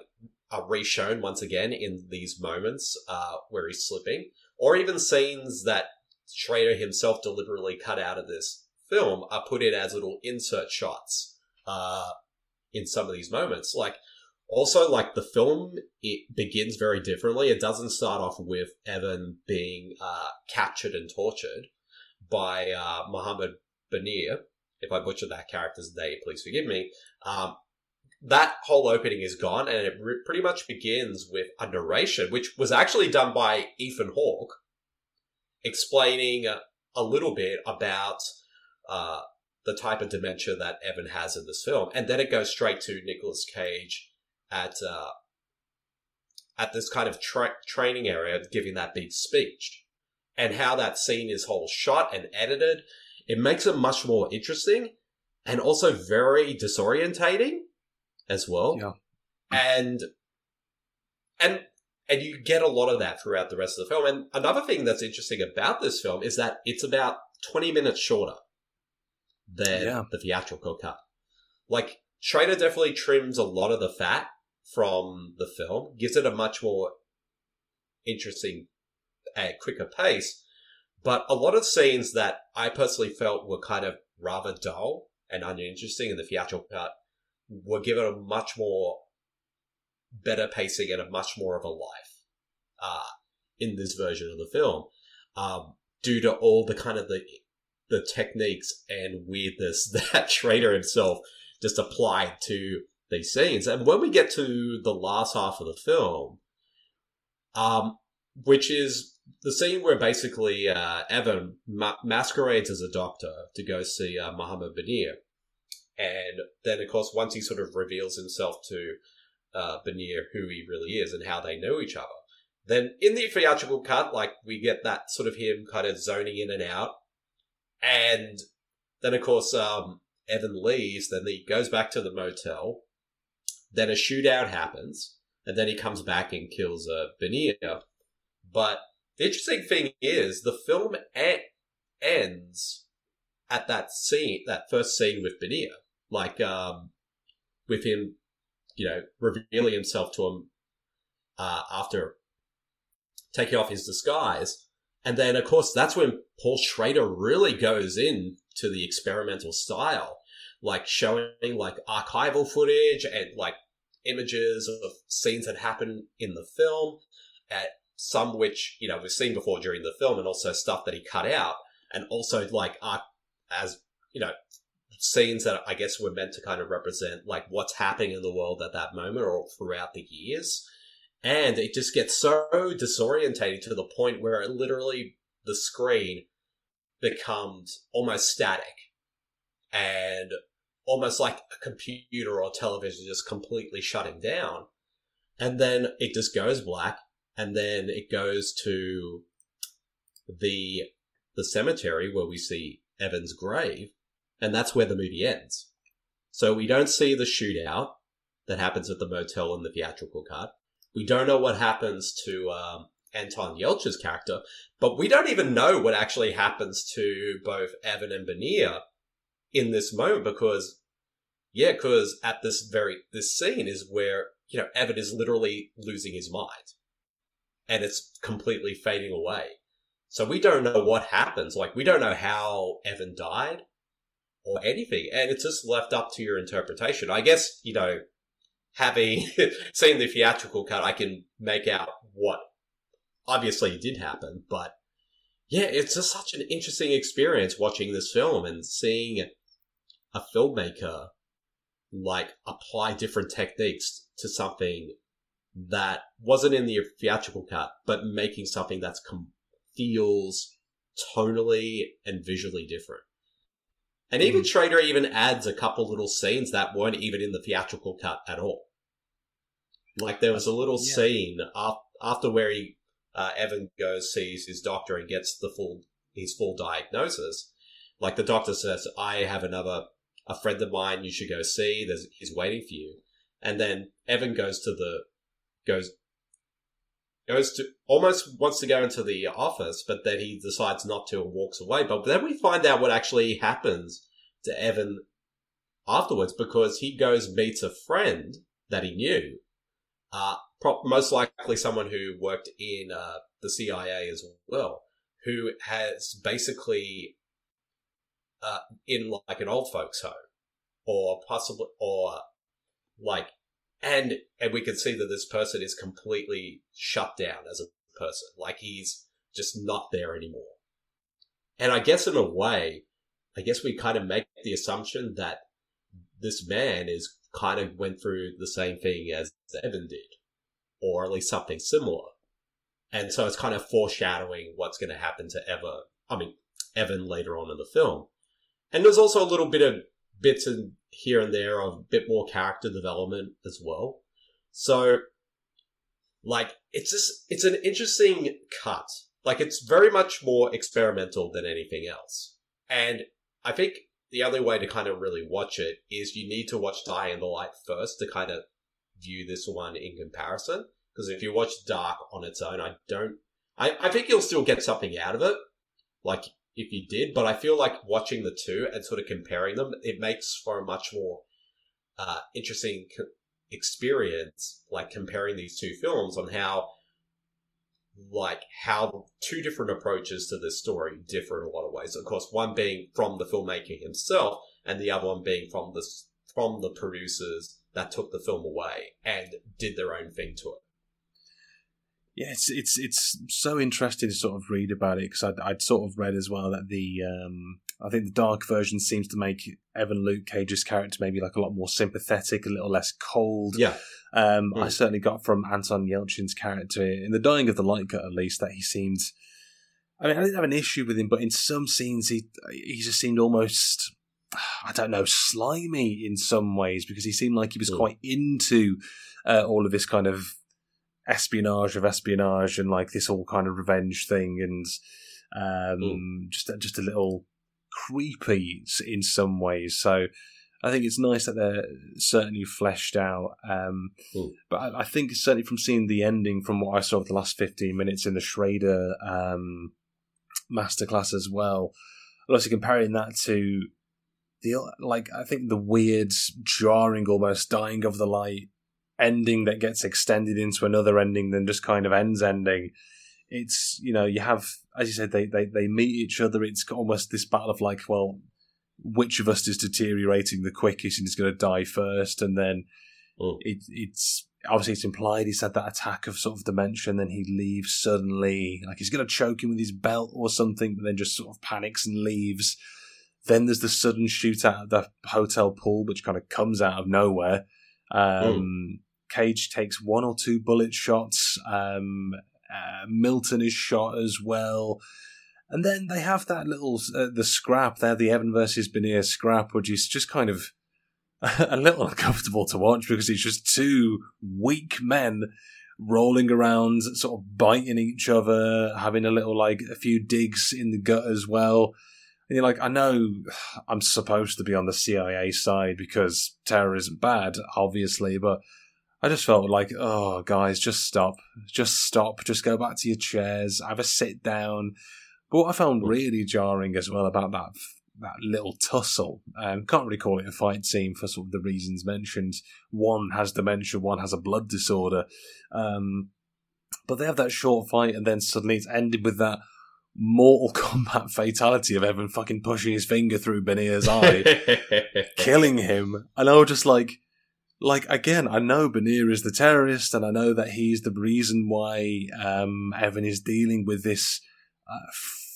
are reshown once again in these moments uh, where he's slipping, or even scenes that Schrader himself deliberately cut out of this film are put in as little insert shots uh, in some of these moments. Like also, like the film, it begins very differently. It doesn't start off with Evan being uh, captured and tortured by uh, Muhammad Banir. If I butchered that character's name, please forgive me. Um, that whole opening is gone, and it re- pretty much begins with a narration, which was actually done by Ethan Hawke, explaining a, a little bit about uh, the type of dementia that Evan has in this film, and then it goes straight to Nicolas Cage at uh, at this kind of tra- training area, giving that big speech, and how that scene is whole shot and edited. It makes it much more interesting, and also very disorientating as well. Yeah. And and and you get a lot of that throughout the rest of the film. And another thing that's interesting about this film is that it's about 20 minutes shorter than Yeah. the theatrical cut. Like Schrader definitely trims a lot of the fat from the film, gives it a much more interesting and quicker pace. But a lot of scenes that I personally felt were kind of rather dull and uninteresting in the theatrical cut were given a much more better pacing and a much more of a life uh, in this version of the film um, due to all the kind of the the techniques and weirdness that Schrader himself just applied to these scenes. And when we get to the last half of the film, um, which is the scene where basically uh, Evan ma- masquerades as a doctor to go see uh, Muhammad Banir. And then, of course, once he sort of reveals himself to uh, Banir who he really is and how they know each other, then in the theatrical cut, like we get that sort of him kind of zoning in and out. And then, of course, um, Evan leaves, then he goes back to the motel. Then a shootout happens, and then he comes back and kills uh, Banir. But the interesting thing is, the film e- ends at that scene, that first scene with Banir, like um, with him, you know, revealing himself to him uh, after taking off his disguise. And then, of course, that's when Paul Schrader really goes in to the experimental style, like showing like archival footage and like images of scenes that happen in the film, at some which you know we've seen before during the film, and also stuff that he cut out, and also like as you know, scenes that I guess were meant to kind of represent like what's happening in the world at that moment or throughout the years. And it just gets so disorientating to the point where it literally the screen becomes almost static and almost like a computer or television just completely shutting down. And then it just goes black and then it goes to the the cemetery where we see Evan's grave, and that's where the movie ends. So we don't see the shootout that happens at the motel in the theatrical cut. We don't know what happens to um, Anton Yelchin's character, but we don't even know what actually happens to both Evan and Benia in this moment because, yeah, because at this very this scene is where you know Evan is literally losing his mind, and it's completely fading away. So we don't know what happens. Like we don't know how Evan died or anything, and it's just left up to your interpretation. I guess you know, having seen the theatrical cut, I can make out what obviously did happen, but yeah, it's just such an interesting experience watching this film and seeing a filmmaker like apply different techniques to something that wasn't in the theatrical cut, but making something that's com- feels tonally and visually different. And even Schrader even adds a couple little scenes that weren't even in the theatrical cut at all. Like there was a little Yeah. scene af- after where he uh, Evan goes sees his doctor and gets the full his full diagnosis. Like the doctor says, "I have another a friend of mine you should go see. There's he's waiting for you." And then Evan goes to the goes goes to almost wants to go into the office, but then he decides not to and walks away. But then we find out what actually happens to Evan afterwards because he goes meets a friend that he knew, uh, pro- most likely someone who worked in uh, the CIA as well, who has basically uh, in like an old folks home, or possibly or like and and we can see that this person is completely shut down as a person. Like he's just not there anymore. And i guess in a way i guess we kind of make the assumption that this man is kind of went through the same thing as evan did or at least something similar. And so it's kind of foreshadowing what's going to happen to Evan. i mean evan later on in the film. And there's also a little bit of bits in here and there of a bit more character development as well. So, like, it's just, it's an interesting cut. Like, it's very much more experimental than anything else. And I think the only way to kind of really watch it is you need to watch Die in the Light first to kind of view this one in comparison. Because if you watch Dark on its own, I don't, I, I think you'll still get something out of it. Like, if you did, but I feel like watching the two and sort of comparing them, it makes for a much more uh, interesting co- experience, like comparing these two films on how, like, how two different approaches to this story differ in a lot of ways. Of course, one being from the filmmaker himself, and the other one being from the from the producers that took the film away and did their own thing to it. Yeah, it's it's it's so interesting to sort of read about it because I'd, I'd sort of read as well that the um, I think the dark version seems to make Evan Lake Cage's character maybe like a lot more sympathetic, a little less cold. Yeah, Um, I Mm. certainly got from Anton Yelchin's character in the Dying of the Light Cut, at least, that he seemed. I mean, I didn't have an issue with him, but in some scenes, he he just seemed almost, I don't know, slimy in some ways because he seemed like he was Mm. quite into uh, all of this kind of espionage of espionage and like this all kind of revenge thing and um, just just a little creepy in some ways. So I think it's nice that they're certainly fleshed out. Um, Mm. But I, I think certainly from seeing the ending, from what I saw of the last fifteen minutes in the Schrader um, masterclass as well, and also comparing that to the like, I think the weird, jarring, almost dying of the light ending that gets extended into another ending, than just kind of ends ending. It's you know you have as you said they they they meet each other. It's almost this battle of like well which of us is deteriorating the quickest and is going to die first, and then Mm. it, it's obviously it's implied he's had that attack of sort of dementia, and then he leaves suddenly, like he's going to choke him with his belt or something, but then just sort of panics and leaves. Then there's the sudden shootout at the hotel pool, which kind of comes out of nowhere. Um, Cage takes one or two bullet shots. Um, uh, Milton is shot as well. And then they have that little uh, the scrap there, the Evan versus Benier scrap, which is just kind of a little uncomfortable to watch because it's just two weak men rolling around, sort of biting each other, having a little like a few digs in the gut as well. And you're like, I know I'm supposed to be on the CIA side because terror isn't bad, obviously, but I just felt like, oh, guys, just stop. Just stop. Just go back to your chairs. Have a sit down. But what I found really jarring as well about that that little tussle, um, can't really call it a fight scene for sort of the reasons mentioned. One has dementia, one has a blood disorder. Um, but they have that short fight, and then suddenly it's ended with that Mortal Kombat fatality of Evan fucking pushing his finger through Benier's eye, killing him. And I was just like, like again, I know Benier is the terrorist, and I know that he's the reason why um, Evan is dealing with this uh,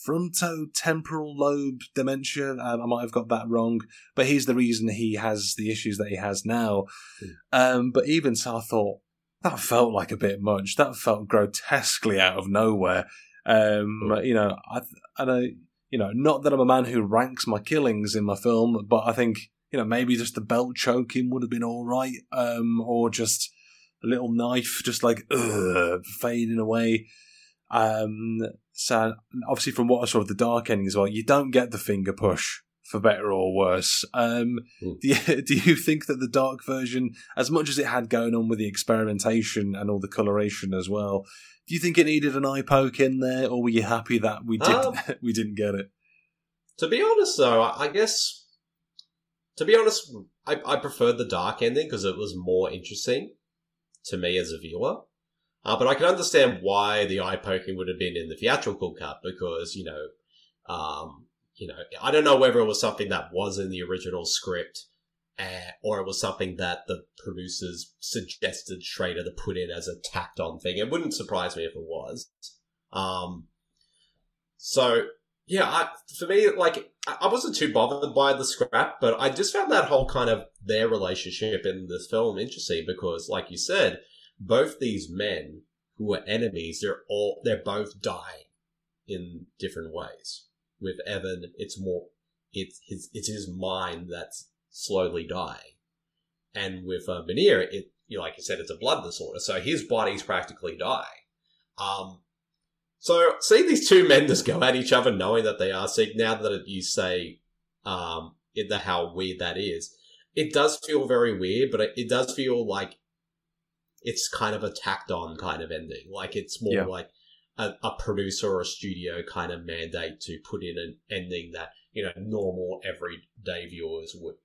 frontotemporal lobe dementia. Um, I might have got that wrong, but he's the reason he has the issues that he has now. Um, but even so, I thought that felt like a bit much. That felt grotesquely out of nowhere. Um, you know, I, and I, you know, not that I'm a man who ranks my killings in my film, but I think you know maybe just the belt choking would have been all right, um, or just a little knife, just like ugh, fading away. Um, so obviously, from what I saw of the dark ending as well, you don't get the finger push for better or worse. Um, Mm. do, you, do you think that the dark version, as much as it had going on with the experimentation and all the coloration as well, do you think it needed an eye poke in there, or were you happy that we did Um, we didn't get it? To be honest, though, I I guess to be honest, I, I preferred the dark ending because it was more interesting to me as a viewer. Uh, but I can understand why the eye poking would have been in the theatrical cut because you know, um, you know, I don't know whether it was something that was in the original script. Uh, or it was something that the producers suggested Schrader to put in as a tacked on thing. It wouldn't surprise me if it was. Um, so yeah, I, for me, like, I wasn't too bothered by the scrap, but I just found that whole kind of their relationship in this film interesting because, like you said, both these men who are enemies, they're all, they're both dying in different ways. With Evan, it's more, it's his, it's his mind that's slowly dying. And with uh, Benier, it, you know, like you said, it's a blood disorder, so his body's practically dying. Um, so seeing these two men just go at each other, knowing that they are sick, now that you say um, the, how weird that is, it does feel very weird, but it, it does feel like it's kind of a tacked on kind of ending. Like it's more Yeah. like a, a producer or a studio kind of mandate to put in an ending that you know normal everyday viewers would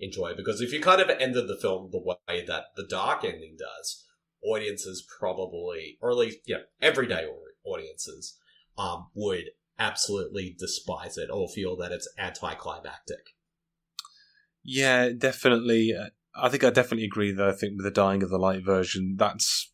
enjoy. Because if you kind of ended the film the way that the dark ending does, audiences probably, or at least yeah, everyday au- audiences, um, would absolutely despise it or feel that it's anticlimactic. Yeah, definitely. Uh, I think I definitely agree that I think with the dying of the light version, that's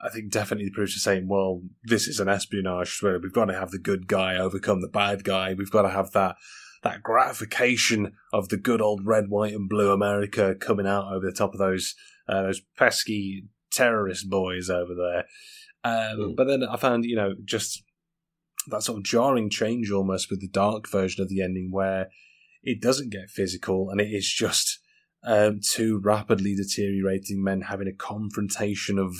I think definitely proves the same. well, this is an espionage thriller. We've got to have the good guy overcome the bad guy. We've got to have that that gratification of the good old red, white, and blue America coming out over the top of those uh, those pesky terrorist boys over there. Um, Mm. But then I found, you know, just that sort of jarring change almost with the dark version of the ending where it doesn't get physical and it is just um, two rapidly deteriorating men having a confrontation of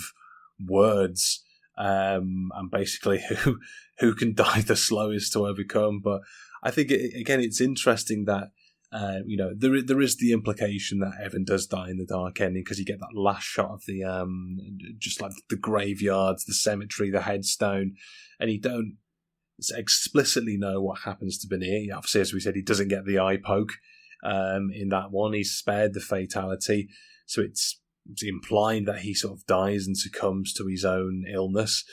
words um, and basically who who can die the slowest to overcome. But I think it, again, it's interesting that uh, you know there there is the implication that Evan does die in the dark ending because you get that last shot of the um just like the graveyards, the cemetery, the headstone, and you don't explicitly know what happens to Benier. Obviously, as we said, he doesn't get the eye poke um, in that one. He's spared the fatality, so it's, it's implied that he sort of dies and succumbs to his own illness.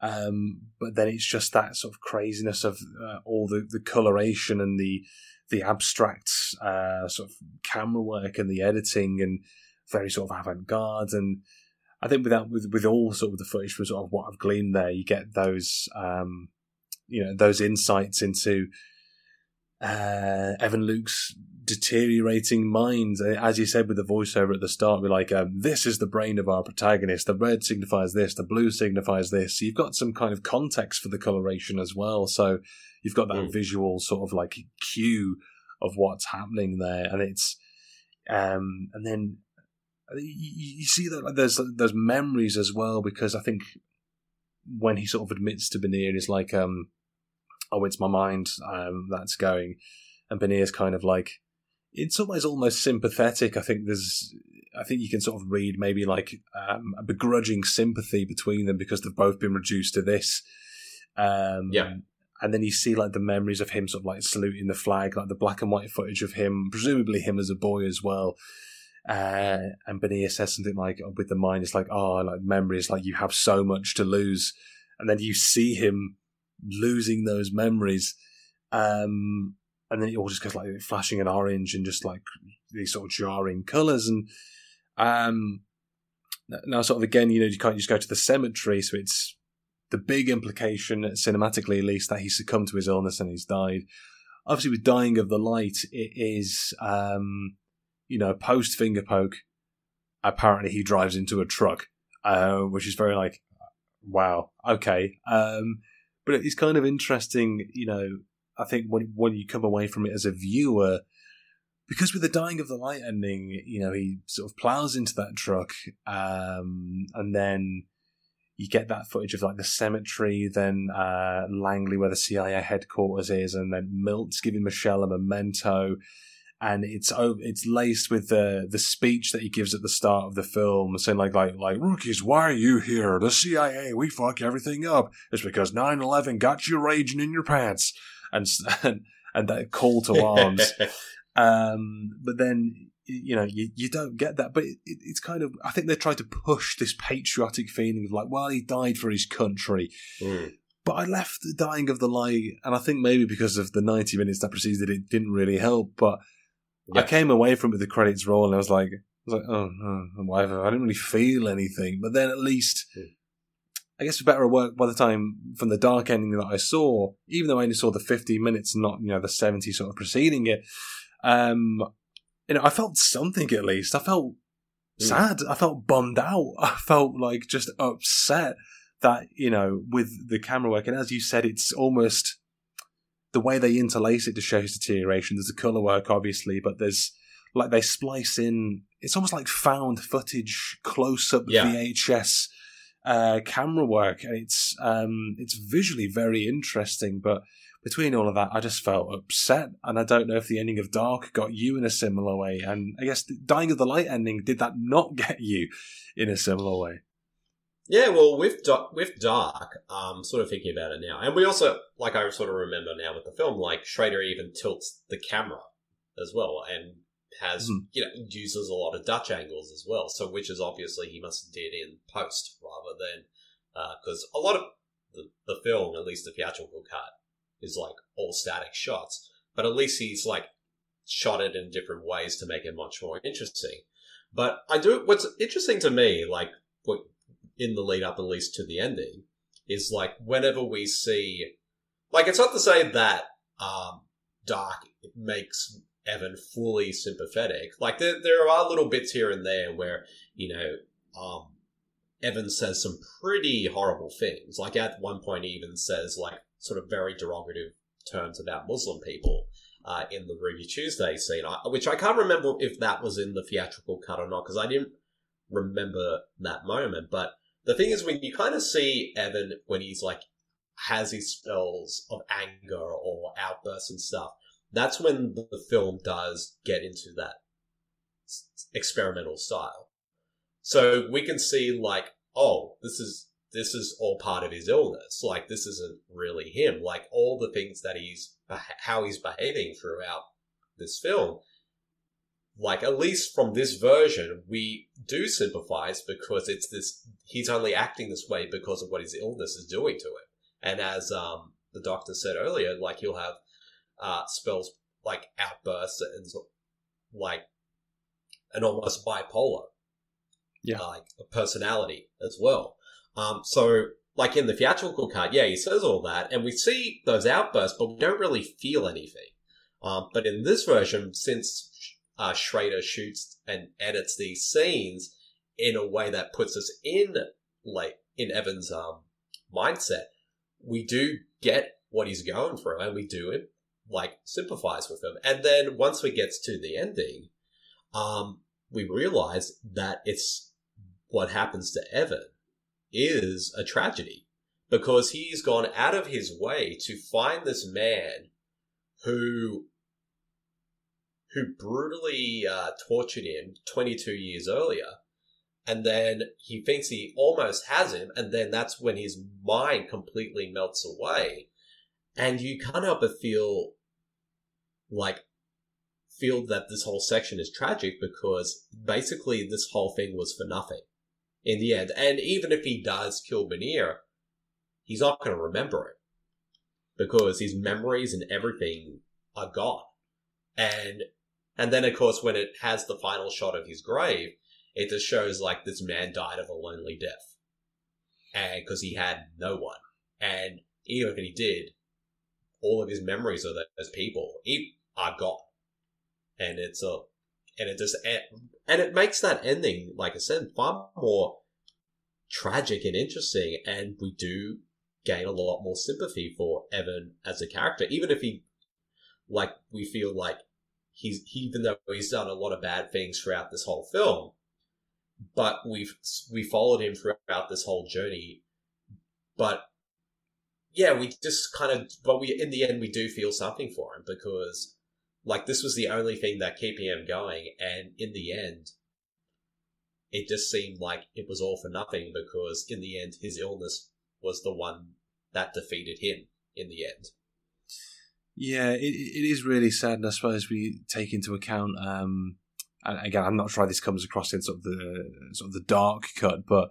Um, but then it's just that sort of craziness of uh, all the, the coloration and the the abstract uh, sort of camera work and the editing and very sort of avant garde and I think with that with with all sort of the footage from sort of what I've gleaned there, you get those um, you know those insights into uh, Evan Lake's deteriorating mind, Uh, as you said with the voiceover at the start, we're like, um, this is the brain of our protagonist. The red signifies this, the blue signifies this. So you've got some kind of context for the coloration as well. So you've got that Mm. visual sort of like cue of what's happening there, and it's um, and then uh, you, you see that there's there's memories as well because I think when he sort of admits to Benir, he's like, um, "Oh, it's my mind um, that's going," and Benir's kind of like, in some ways, almost sympathetic. I think there's, I think you can sort of read maybe like um, a begrudging sympathy between them because they've both been reduced to this. Um, Yeah. And then you see like the memories of him sort of like saluting the flag, like the black and white footage of him, presumably him as a boy as well. Uh, and Benia says something like, with the mind, it's like, oh, like memories, like you have so much to lose. And then you see him losing those memories. Um, and then it all just gets like flashing an orange and just like these sort of jarring colours. And um, now, sort of again, you know, you can't just go to the cemetery. So it's the big implication, cinematically at least, that he succumbed to his illness and he's died. Obviously, with dying of the light, it is, um, you know, post finger poke. Apparently, he drives into a truck, uh, which is very like, wow, okay. Um, but it's kind of interesting, you know. I think when when you come away from it as a viewer, because with the dying of the light ending, you know, he sort of plows into that truck, um, and then you get that footage of like the cemetery, then uh, Langley, where the CIA headquarters is, and then Milt's giving Michelle a memento, and it's it's laced with the the speech that he gives at the start of the film, saying like like like rookies, why are you here? The CIA, we fuck everything up. It's because 9-11 got you raging in your pants, and and, and that call to arms. Um, but then you know you, you don't get that. But it, it, it's kind of I think they try to push this patriotic feeling of like, well, he died for his country. Mm. But I left the dying of the light, and I think maybe because of the ninety minutes that preceded it, didn't really help. But I came away from it with the credits roll, and I was like, I was like, oh no, whatever. I didn't really feel anything. But then at least. Hmm. I guess for better or worse, by the time from the dark ending that I saw, even though I only saw the 15 minutes, not you know the 70 sort of preceding it, um, you know, I felt something at least. I felt Mm. sad. I felt bummed out. I felt like just upset that you know with the camera work. And as you said, it's almost the way they interlace it to show his deterioration. There's the color work, obviously, but there's like they splice in. It's almost like found footage, close up Yeah. VHS uh, camera work, it's um, it's visually very interesting. But between all of that, I just felt upset, and I don't know if the ending of Dark got you in a similar way. And I guess Dying of the Light ending did that not get you in a similar way? Yeah, well, with Da- with Dark, um, sort of thinking about it now, and we also like I sort of remember now with the film, like Schrader even tilts the camera as well, and has Mhm. you know uses a lot of Dutch angles as well. So which is obviously he must have did in post rather than because a lot of the, the film, at least the theatrical cut, is like all static shots, but at least he's like shot it in different ways to make it much more interesting. But I do what's interesting to me, like what in the lead up at least to the ending is like whenever we see like it's not to say that um dark makes evan fully sympathetic. Like there, there are little bits here and there where you know um evan says some pretty horrible things. Like at one point he even says like sort of very derogative terms about muslim people uh, in the Ruby Tuesday scene, which I can't remember if that was in the theatrical cut or not, because I didn't remember that moment. But the thing is, when you kind of see Evan when he's like has his spells of anger or outbursts and stuff, that's when the film does get into that experimental style. So we can see like, oh, this is this is all part of his illness. Like this isn't really him. Like all the things that he's how he's behaving throughout this film like at least from this version we do sympathize because it's this he's only acting this way because of what his illness is doing to him and as um the doctor said earlier like he'll have uh spells like outbursts and so- like an almost bipolar Yeah. uh, like a personality as well um so like in the theatrical cut yeah he says all that and we see those outbursts but we don't really feel anything Um, but in this version, since uh, Schrader shoots and edits these scenes in a way that puts us in like in Evan's um, mindset, we do get what he's going through, and we do like sympathize with him. And then once we get to the ending, um, we realize that it's what happens to Evan is a tragedy because he's gone out of his way to find this man who who brutally uh, tortured him 22 years earlier. And then he thinks he almost has him. And then that's when his mind completely melts away and you can't help but feel like feel that this whole section is tragic because basically this whole thing was for nothing in the end. And even if he does kill Banir, he's not going to remember it because his memories and everything are gone. And and then of course when it has the final shot of his grave, it just shows like this man died of a lonely death, and because he had no one, and even if he did, all of his memories of those people. Are gone, and it's a and it just and it makes that ending, like I said, far more tragic and interesting, and we do gain a lot more sympathy for Evan as a character, even if he, like, we feel like he's even though he's done a lot of bad things throughout this whole film, but we've we followed him throughout this whole journey, but yeah, we just kind of, but we in the end we do feel something for him because like this was the only thing that keeping him going, and in the end, it just seemed like it was all for nothing because in the end, his illness was the one that defeated him in the end. Yeah, it, it is really sad, and I suppose we take into account. Um, and again, I'm not sure how this comes across in sort of the sort of the dark cut, but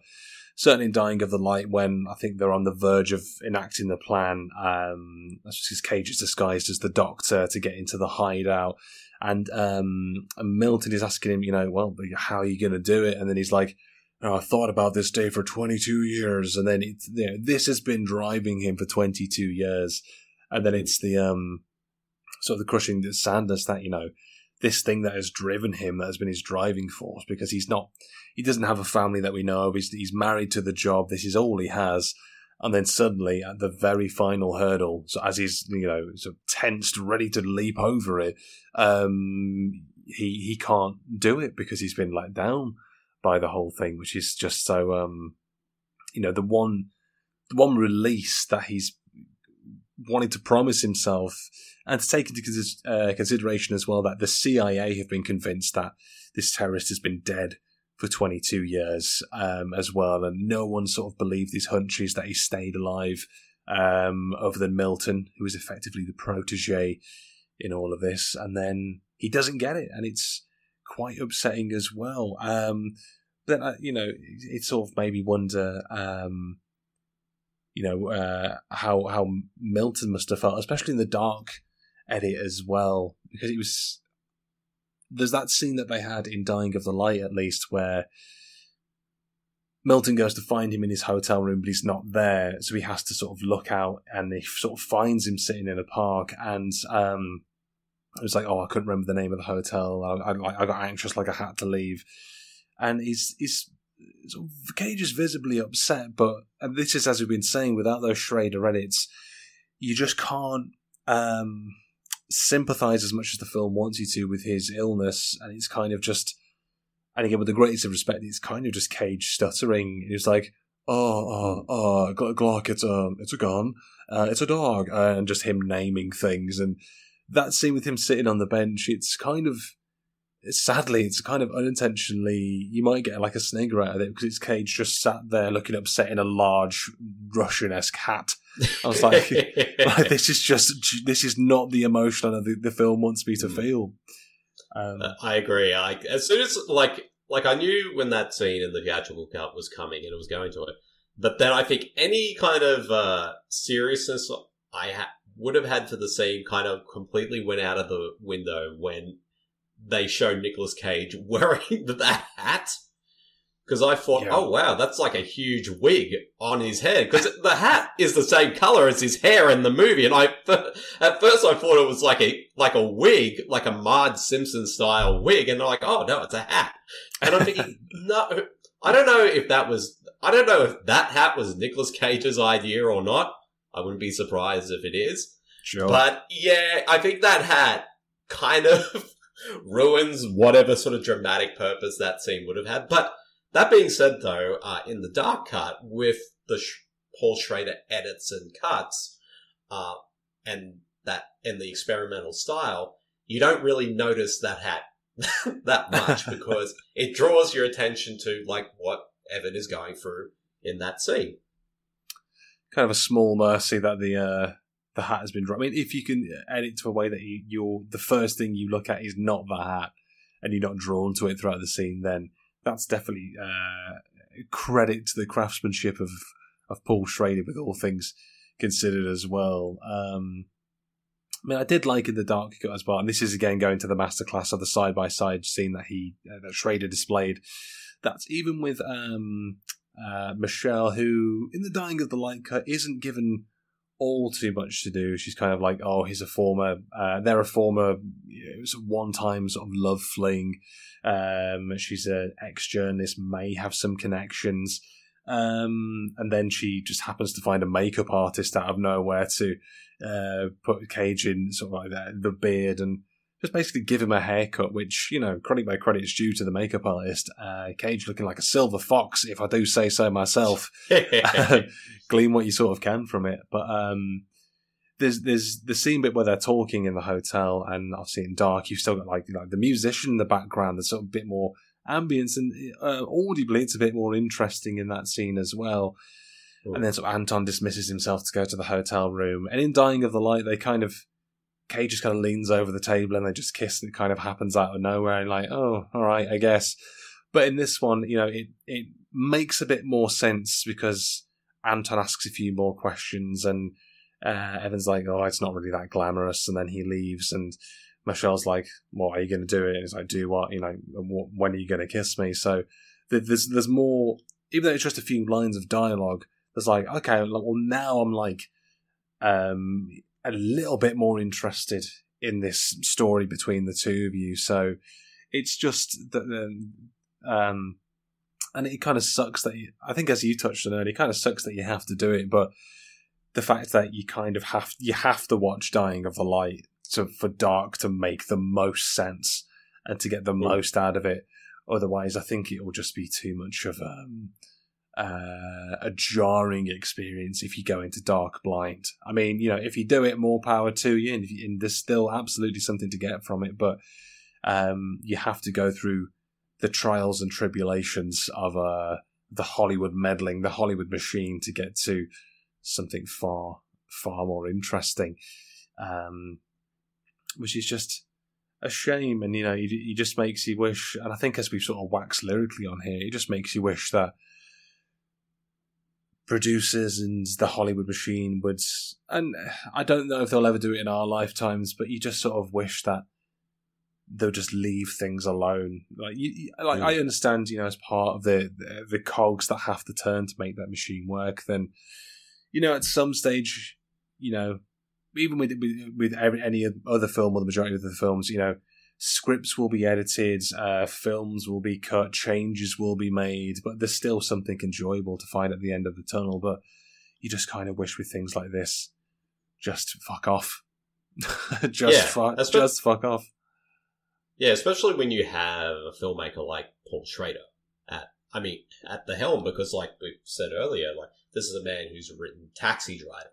certainly in Dying of the Light, when I think they're on the verge of enacting the plan, um, that's just his Cage is disguised as the Doctor to get into the hideout. And, um, and Milton is asking him, you know, well, how are you going to do it? And then he's like, oh, I thought about this day for 22 years. And then it's, you know, this has been driving him for 22 years. And then it's the, um, sort of the crushing sadness that, you know, this thing that has driven him, that has been his driving force, because he's not, he doesn't have a family that we know of. He's, he's married to the job. This is all he has. And then suddenly, at the very final hurdle, so as he's you know sort of tensed, ready to leap over it, um, he he can't do it because he's been let down by the whole thing, which is just so um, you know the one the one release that he's wanted to promise himself and to take into uh, consideration as well that the CIA have been convinced that this terrorist has been dead for 22 years um, as well, and no one sort of believed these hunches that he stayed alive. Um, other than Milton, who was effectively the protege in all of this, and then he doesn't get it, and it's quite upsetting as well. Um, then uh, you know, it, it sort of made me wonder um, you know uh, how how Milton must have felt, especially in the dark edit as well, because it was there's that scene that they had in Dying of the Light at least where Milton goes to find him in his hotel room, but he's not there, so he has to sort of look out, and he sort of finds him sitting in a park, and um, it was like, oh, I couldn't remember the name of the hotel. I, I, I got anxious, like I had to leave, and he's he's sort of, Cage is visibly upset, but and this is as we've been saying, without those Schrader edits, you just can't um, sympathize as much as the film wants you to with his illness, and it's kind of just, and again with the greatest of respect, it's kind of just Cage stuttering. It's like, oh, oh, oh, Glock, it's a, it's a gun, uh, it's a dog, and just him naming things, and that scene with him sitting on the bench, it's kind of sadly, it's kind of unintentionally, you might get like a snigger out of it because it's Cage just sat there looking upset in a large Russian esque hat. I was like, like, this is just, this is not the emotion that the, the film wants me to hmm. feel. Um, uh, I agree. I, as soon as, like, like I knew when that scene in the theatrical cut was coming and it was going to it, but then I think any kind of uh, seriousness I ha- would have had for the scene kind of completely went out of the window when they show Nicolas Cage wearing that hat. because I thought, Yeah. oh wow, that's like a huge wig on his head because the hat is the same color as his hair in the movie. And I, at first, I thought it was like a like a wig, like a Marge Simpson style wig, and I'm like, oh no, it's a hat. And I'm thinking, no, I don't know if that was, I don't know if that hat was Nicolas Cage's idea or not. I wouldn't be surprised if it is. Sure. But yeah, I think that hat kind of ruins whatever sort of dramatic purpose that scene would have had. But that being said, though, uh, in the dark cut with the Sh- Paul Schrader edits and cuts, uh, and that in the experimental style, you don't really notice that hat that much because it draws your attention to like what Evan is going through in that scene. kind of a small mercy that the uh, the hat has been dropped. I mean, if you can edit to a way that you, you're the first thing you look at is not the hat, and you're not drawn to it throughout the scene, then that's definitely uh, credit to the craftsmanship of of Paul Schrader, with all things considered as well. Um, I mean, I did like in the dark cut as well, and this is again going to the masterclass of the side by side scene that he uh, that Schrader displayed. That's even with um, uh, Michelle, who in the dying of the light cut isn't given all too much to do. She's kind of like, oh, he's a former, uh, they're a former sort of one-time sort of love fling. Um, she's an ex-journalist, may have some connections. Um, and then she just happens to find a makeup artist out of nowhere to uh, put Cage in sort of like that, the beard and just basically give him a haircut, which, you know, credit where credit is due to the makeup artist. Uh, Cage looking like a silver fox, if I do say so myself. Glean what you sort of can from it. But um, there's there's the scene bit where they're talking in the hotel, and obviously in dark, you've still got like like the musician in the background. There's sort of a bit more ambience, and uh, audibly, it's a bit more interesting in that scene as well. Cool. And then sort of Anton dismisses himself to go to the hotel room, and in Dying of the Light, they kind of Cage just kind of leans over the table and they just kiss, and it kind of happens out of nowhere, and like, oh, all right, I guess. But in this one, you know, it it makes a bit more sense because Anton asks a few more questions, and uh, Evan's like, "Oh, it's not really that glamorous," and then he leaves, and Michelle's like, "What are you going to do?" It? And he's like, "Do what? You know, when are you going to kiss me?" So there's there's more, even though it's just a few lines of dialogue. There's like, okay, well now I'm like, um, a little bit more interested in this story between the two of you. So it's just that, um, um, and it kind of sucks that you, I think, as you touched on earlier, it kind of sucks that you have to do it, but the fact that you kind of have you have to watch Dying of the Light to for Dark to make the most sense and to get the Yeah. most out of it. Otherwise, I think it will just be too much of um, uh, a jarring experience if you go into Dark blind. I mean, you know, if you do it, more power to you, and, you, and there's still absolutely something to get from it, but um, you have to go through the trials and tribulations of uh, the Hollywood meddling, the Hollywood machine to get to something far, far more interesting. Um, which is just a shame. And, you know, it, it just makes you wish, and I think as we've sort of waxed lyrically on here, it just makes you wish that producers and the Hollywood machine would, and I don't know if they'll ever do it in our lifetimes, but you just sort of wish that they'll just leave things alone. Like, you, like Mm. I understand, you know, as part of the, the the cogs that have to turn to make that machine work. Then, you know, at some stage, you know, even with with, with every, any other film or the majority of the films, you know, scripts will be edited, uh, films will be cut, changes will be made, but there's still something enjoyable to find at the end of the tunnel. But you just kind of wish with things like this, just fuck off. just Yeah, fuck, just fuck off. Yeah, especially when you have a filmmaker like Paul Schrader at, I mean, at the helm, because like we said earlier, like this is a man who's written Taxi Driver,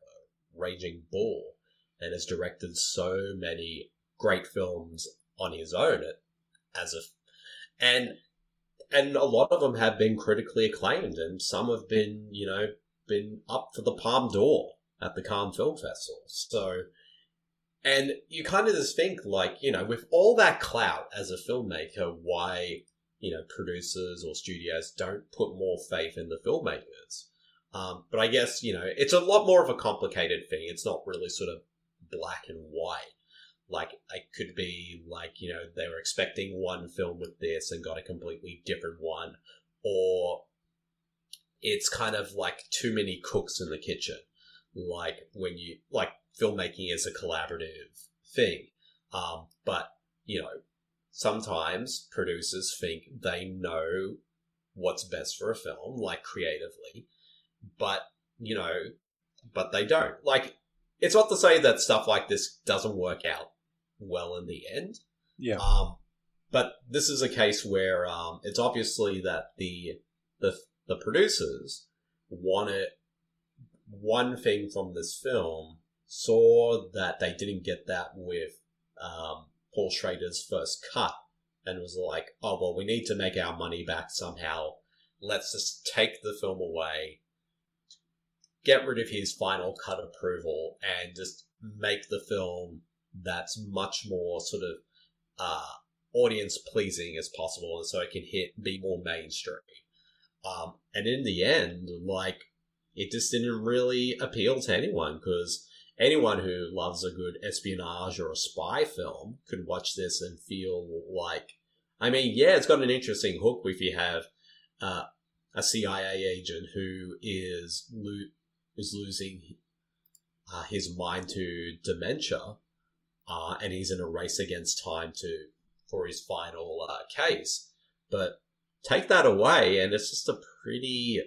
Raging Bull, and has directed so many great films on his own as a, and and a lot of them have been critically acclaimed, and some have been, you know, been up for the Palme d'Or at the Cannes Film Festival. So, and you kind of just think, like, you know, with all that clout as a filmmaker, why, you know, producers or studios don't put more faith in the filmmakers. Um, but I guess, you know, it's a lot more of a complicated thing. It's not really sort of black and white. Like, it could be like, you know, they were expecting one film with this and got a completely different one. or it's kind of like too many cooks in the kitchen. Like when you like filmmaking is a collaborative thing, um, but you know sometimes producers think they know what's best for a film, like creatively, but you know, but they don't. Like, it's not to say that stuff like this doesn't work out well in the end. Yeah. Um, but this is a case where um, it's obviously that the the the producers wanted one thing from this film, saw that they didn't get that with um, Paul Schrader's first cut, and was like, "Oh well, we need to make our money back somehow. Let's just take the film away, get rid of his final cut approval, and just make the film that's much more sort of uh, audience pleasing as possible, and so it can hit be more mainstream." Um, and in the end, like it just didn't really appeal to anyone because anyone who loves a good espionage or a spy film could watch this and feel like, I mean, yeah, it's got an interesting hook if you have uh, a CIA agent who is lo- is losing uh, his mind to dementia, uh, and he's in a race against time to for his final uh, case. But take that away, and it's just a pretty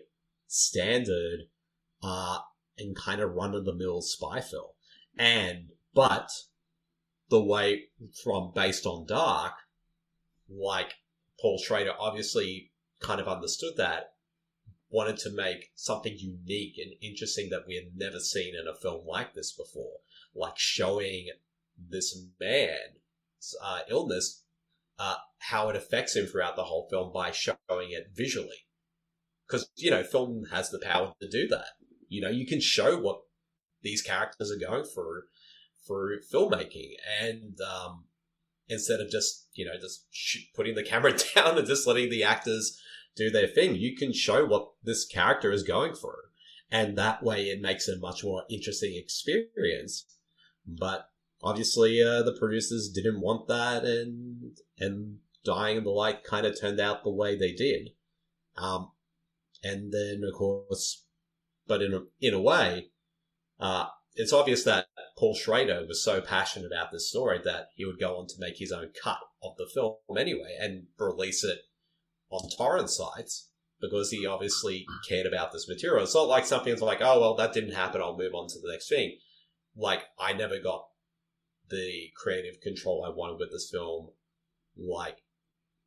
standard uh, and kind of run of the mill spy film. And but the way from based on Dark, like Paul Schrader obviously kind of understood that, wanted to make something unique and interesting that we had never seen in a film like this before, like showing this man's uh, illness, uh, how it affects him throughout the whole film by showing it visually. Because, you know, film has the power to do that. You know, you can show what these characters are going through through filmmaking and um, instead of just you know just putting the camera down and just letting the actors do their thing you can show what this character is going through and that way it makes a much more interesting experience but obviously uh, the producers didn't want that and and dying of the light kind of turned out the way they did um, and then of course but in a, in a way uh, it's obvious that Paul Schrader was so passionate about this story that he would go on to make his own cut of the film anyway and release it on torrent sites because he obviously cared about this material. It's not like something's like, oh, well, that didn't happen. I'll move on to the next thing. Like, I never got the creative control I wanted with this film. Like,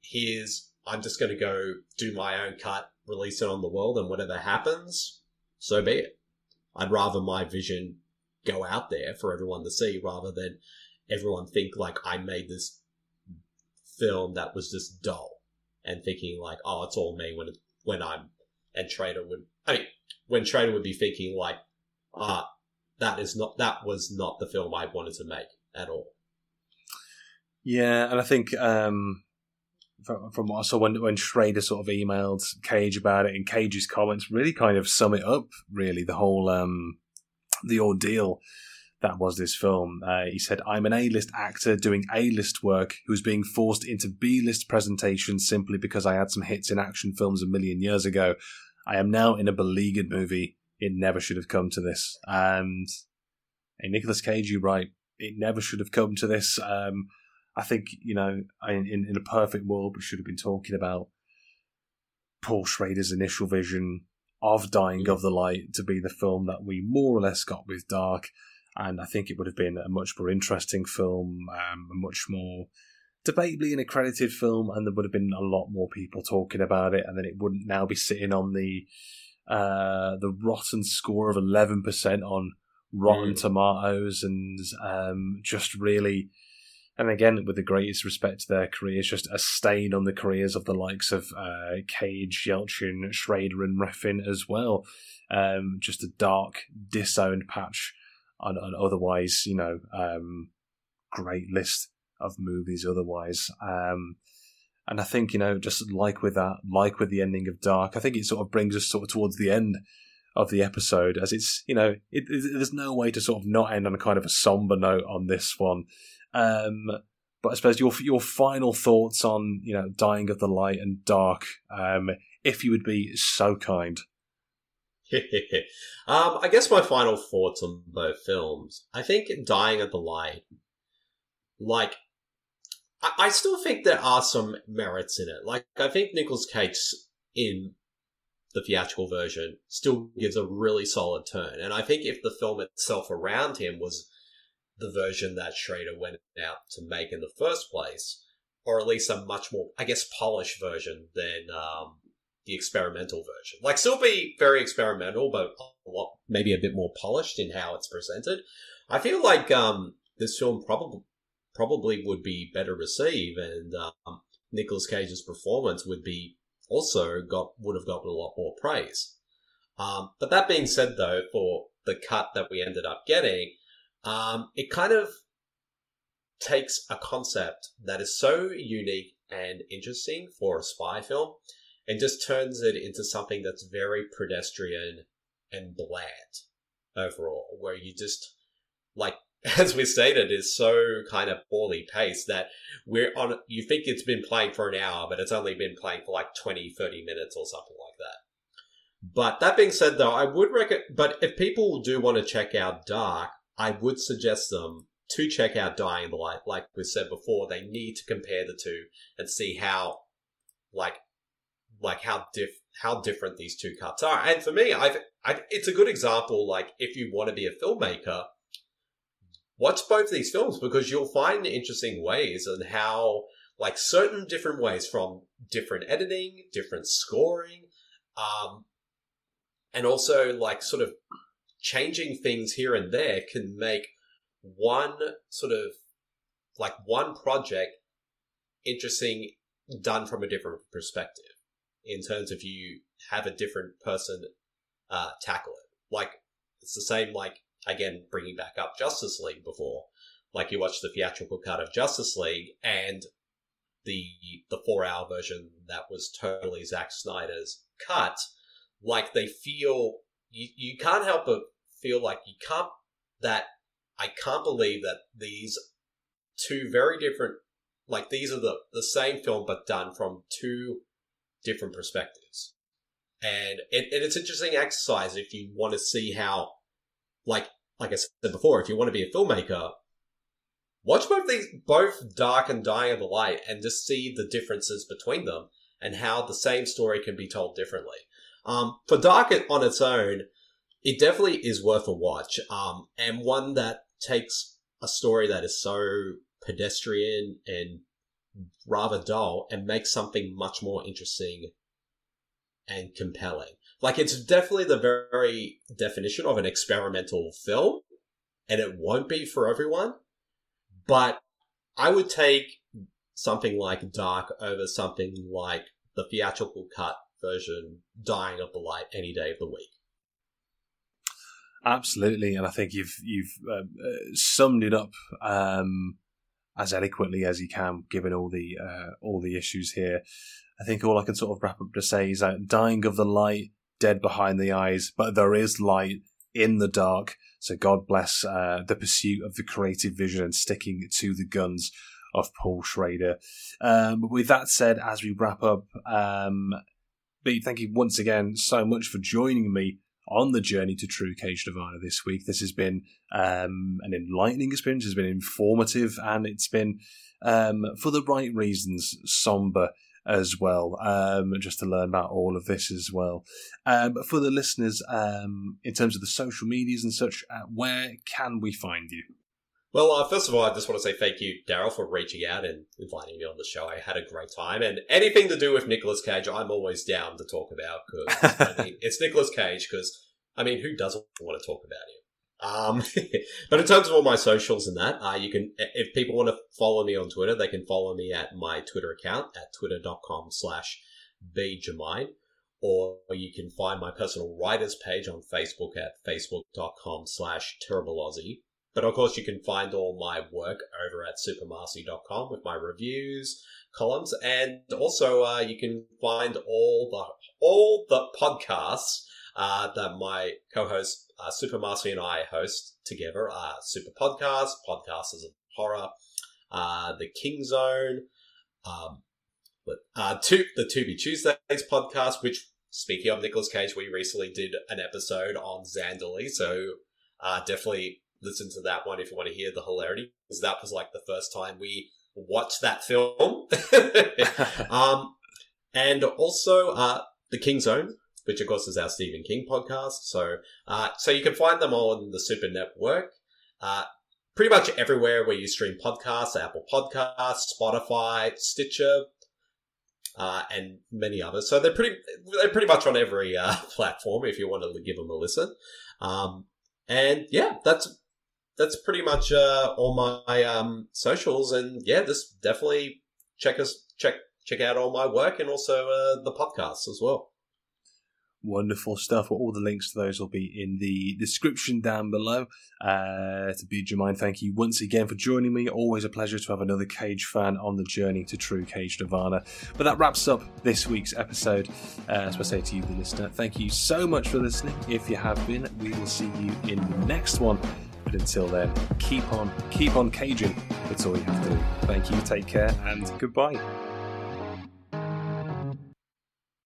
here's, I'm just going to go do my own cut, release it on the world, and whatever happens, so be it. I'd rather my vision go out there for everyone to see rather than everyone think like I made this film that was just dull and thinking like, oh, it's all me when when I'm and Trader would I mean when Schrader would be thinking like, ah, that is not that was not the film I wanted to make at all. Yeah, and I think um, from, from what I saw when when Schrader sort of emailed Cage about it, and Cage's comments really kind of sum it up. Really, the whole um, the ordeal that was this film. Uh, he said, "I'm an A-list actor doing A-list work who's being forced into B-list presentations simply because I had some hits in action films a million years ago. I am now in a beleaguered movie. It never should have come to this." And hey, Nicolas Cage, you're right. It never should have come to this. Um, I think you know, in in a perfect world, we should have been talking about Paul Schrader's initial vision of Dying of the Light to be the film that we more or less got with Dark, and I think it would have been a much more interesting film, um, a much more debatably an accredited film, and there would have been a lot more people talking about it, and then it wouldn't now be sitting on the uh, the rotten score of eleven percent on Rotten Mm. Tomatoes, and um, just really and again, with the greatest respect to their careers, just a stain on the careers of the likes of uh, Cage, Yelchin, Schrader, and Refn as well. Um, just a dark, disowned patch on an otherwise, you know, um, great list of movies otherwise. Um, and I think, you know, just like with that, like with the ending of Dark, I think it sort of brings us sort of towards the end of the episode as it's, you know, it, it, there's no way to sort of not end on a kind of a somber note on this one. Um, but I suppose your your final thoughts on you know dying of the light and dark. Um, if you would be so kind. um, I guess my final thoughts on both films. I think Dying of the Light, like, I, still think there are some merits in it. Like, I think Nicolas Cage in the theatrical version still gives a really solid turn. And I think if the film itself around him was the version that Schrader went out to make in the first place, or at least a much more, I guess, polished version than um, the experimental version. Like, still be very experimental, but a lot, maybe a bit more polished in how it's presented. I feel like um, this film probably probably would be better received, and um, Nicolas Cage's performance would be also got would have gotten a lot more praise. Um, but that being said, though, for the cut that we ended up getting, um, it kind of takes a concept that is so unique and interesting for a spy film and just turns it into something that's very pedestrian and bland overall, where you just like as we stated, is so kind of poorly paced that we're on, you think it's been playing for an hour, but it's only been playing for like 20, 30 minutes or something like that. But that being said, though, I would recommend, but if people do want to check out Dark, I would suggest them to check out Dying Light. Like we said before, they need to compare the two and see how, like, like how diff how different these two cuts are. And for me, I've, I, it's a good example. Like, if you want to be a filmmaker, watch both these films because you'll find interesting ways and how like certain different ways from different editing, different scoring, um, and also like sort of changing things here and there can make one sort of like one project interesting done from a different perspective in terms of you have a different person uh, tackle it. Like it's the same like again, bringing back up Justice League before, like you watch the theatrical cut of Justice League and the the four hour version that was totally Zack Snyder's cut, like they feel you, you can't help but feel like you can't that I can't believe that these two very different like these are the the same film but done from two different perspectives. And it, and it's interesting exercise if you want to see how like like I said before, if you want to be a filmmaker, watch both these, both Dark and Dying of the Light, and just see the differences between them and how the same story can be told differently. Um, for Dark on its own, it definitely is worth a watch, um, and one that takes a story that is so pedestrian and rather dull and makes something much more interesting and compelling. Like it's definitely the very definition of an experimental film, and it won't be for everyone. But I would take something like Dark over something like the theatrical cut version, Dying of the Light, any day of the week. Absolutely, and I think you've you've uh, uh, summed it up um, as eloquently as you can, given all the uh, all the issues here. I think all I can sort of wrap up to say is that Dying of the Light dead behind the eyes, but there is light in the dark. So God bless uh, the pursuit of the creative vision and sticking to the guns of Paul Schrader. Um, with that said, as we wrap up, um, Bede, thank you once again so much for joining me on the journey to True Cage Nirvana this week. This has been um, an enlightening experience, it's been informative, and it's been, um, for the right reasons, somber as well, um, just to learn about all of this as well. Um, but for the listeners, um, in terms of the social medias and such, uh, where can we find you? Well, uh, first of all, I just want to say thank you, Daryl, for reaching out and inviting me on the show. I had a great time, and anything to do with Nicolas Cage, I'm always down to talk about because I mean, it's Nicolas Cage. Because I mean, who doesn't want to talk about him? Um, but in terms of all my socials and that, uh, you can, if people want to follow me on Twitter, they can follow me at my Twitter account at twitter.com slash bjamine, or you can find my personal writers page on Facebook at facebook.com slash terribleaussie. But of course, you can find all my work over at supermarcy.com with my reviews, columns, and also uh, you can find all the all the podcasts uh, that my co-host uh, Super Marcy and I host together. Uh, Super Podcast, Podcasters of Horror, uh, The King Zone, um, uh, the To Be Tuesdays podcast, which speaking of Nicolas Cage, we recently did an episode on Zandalee, so uh, definitely listen to that one if you want to hear the hilarity, because that was like the first time we watched that film. um, and also uh, the King Own, which of course is our Stephen King podcast. So, uh, so you can find them on the Super Network. Uh, pretty much everywhere where you stream podcasts, Apple Podcasts, Spotify, Stitcher, uh, and many others. So they're pretty they're pretty much on every uh, platform if you want to give them a listen. Um, and yeah, that's that's pretty much uh, all my um, socials. And yeah, just definitely check us check check out all my work and also uh, the podcasts as well. Wonderful stuff. All the links to those will be in the description down below. Uh, Bede Jermaine, thank you once again for joining me. Always a pleasure to have another Cage fan on the journey to true Cage Nirvana. But that wraps up this week's episode. Uh, as I say to you, the listener, thank you so much for listening. If you have been, we will see you in the next one. But until then, keep on, keep on caging. That's all you have to do. Thank you, take care, and goodbye.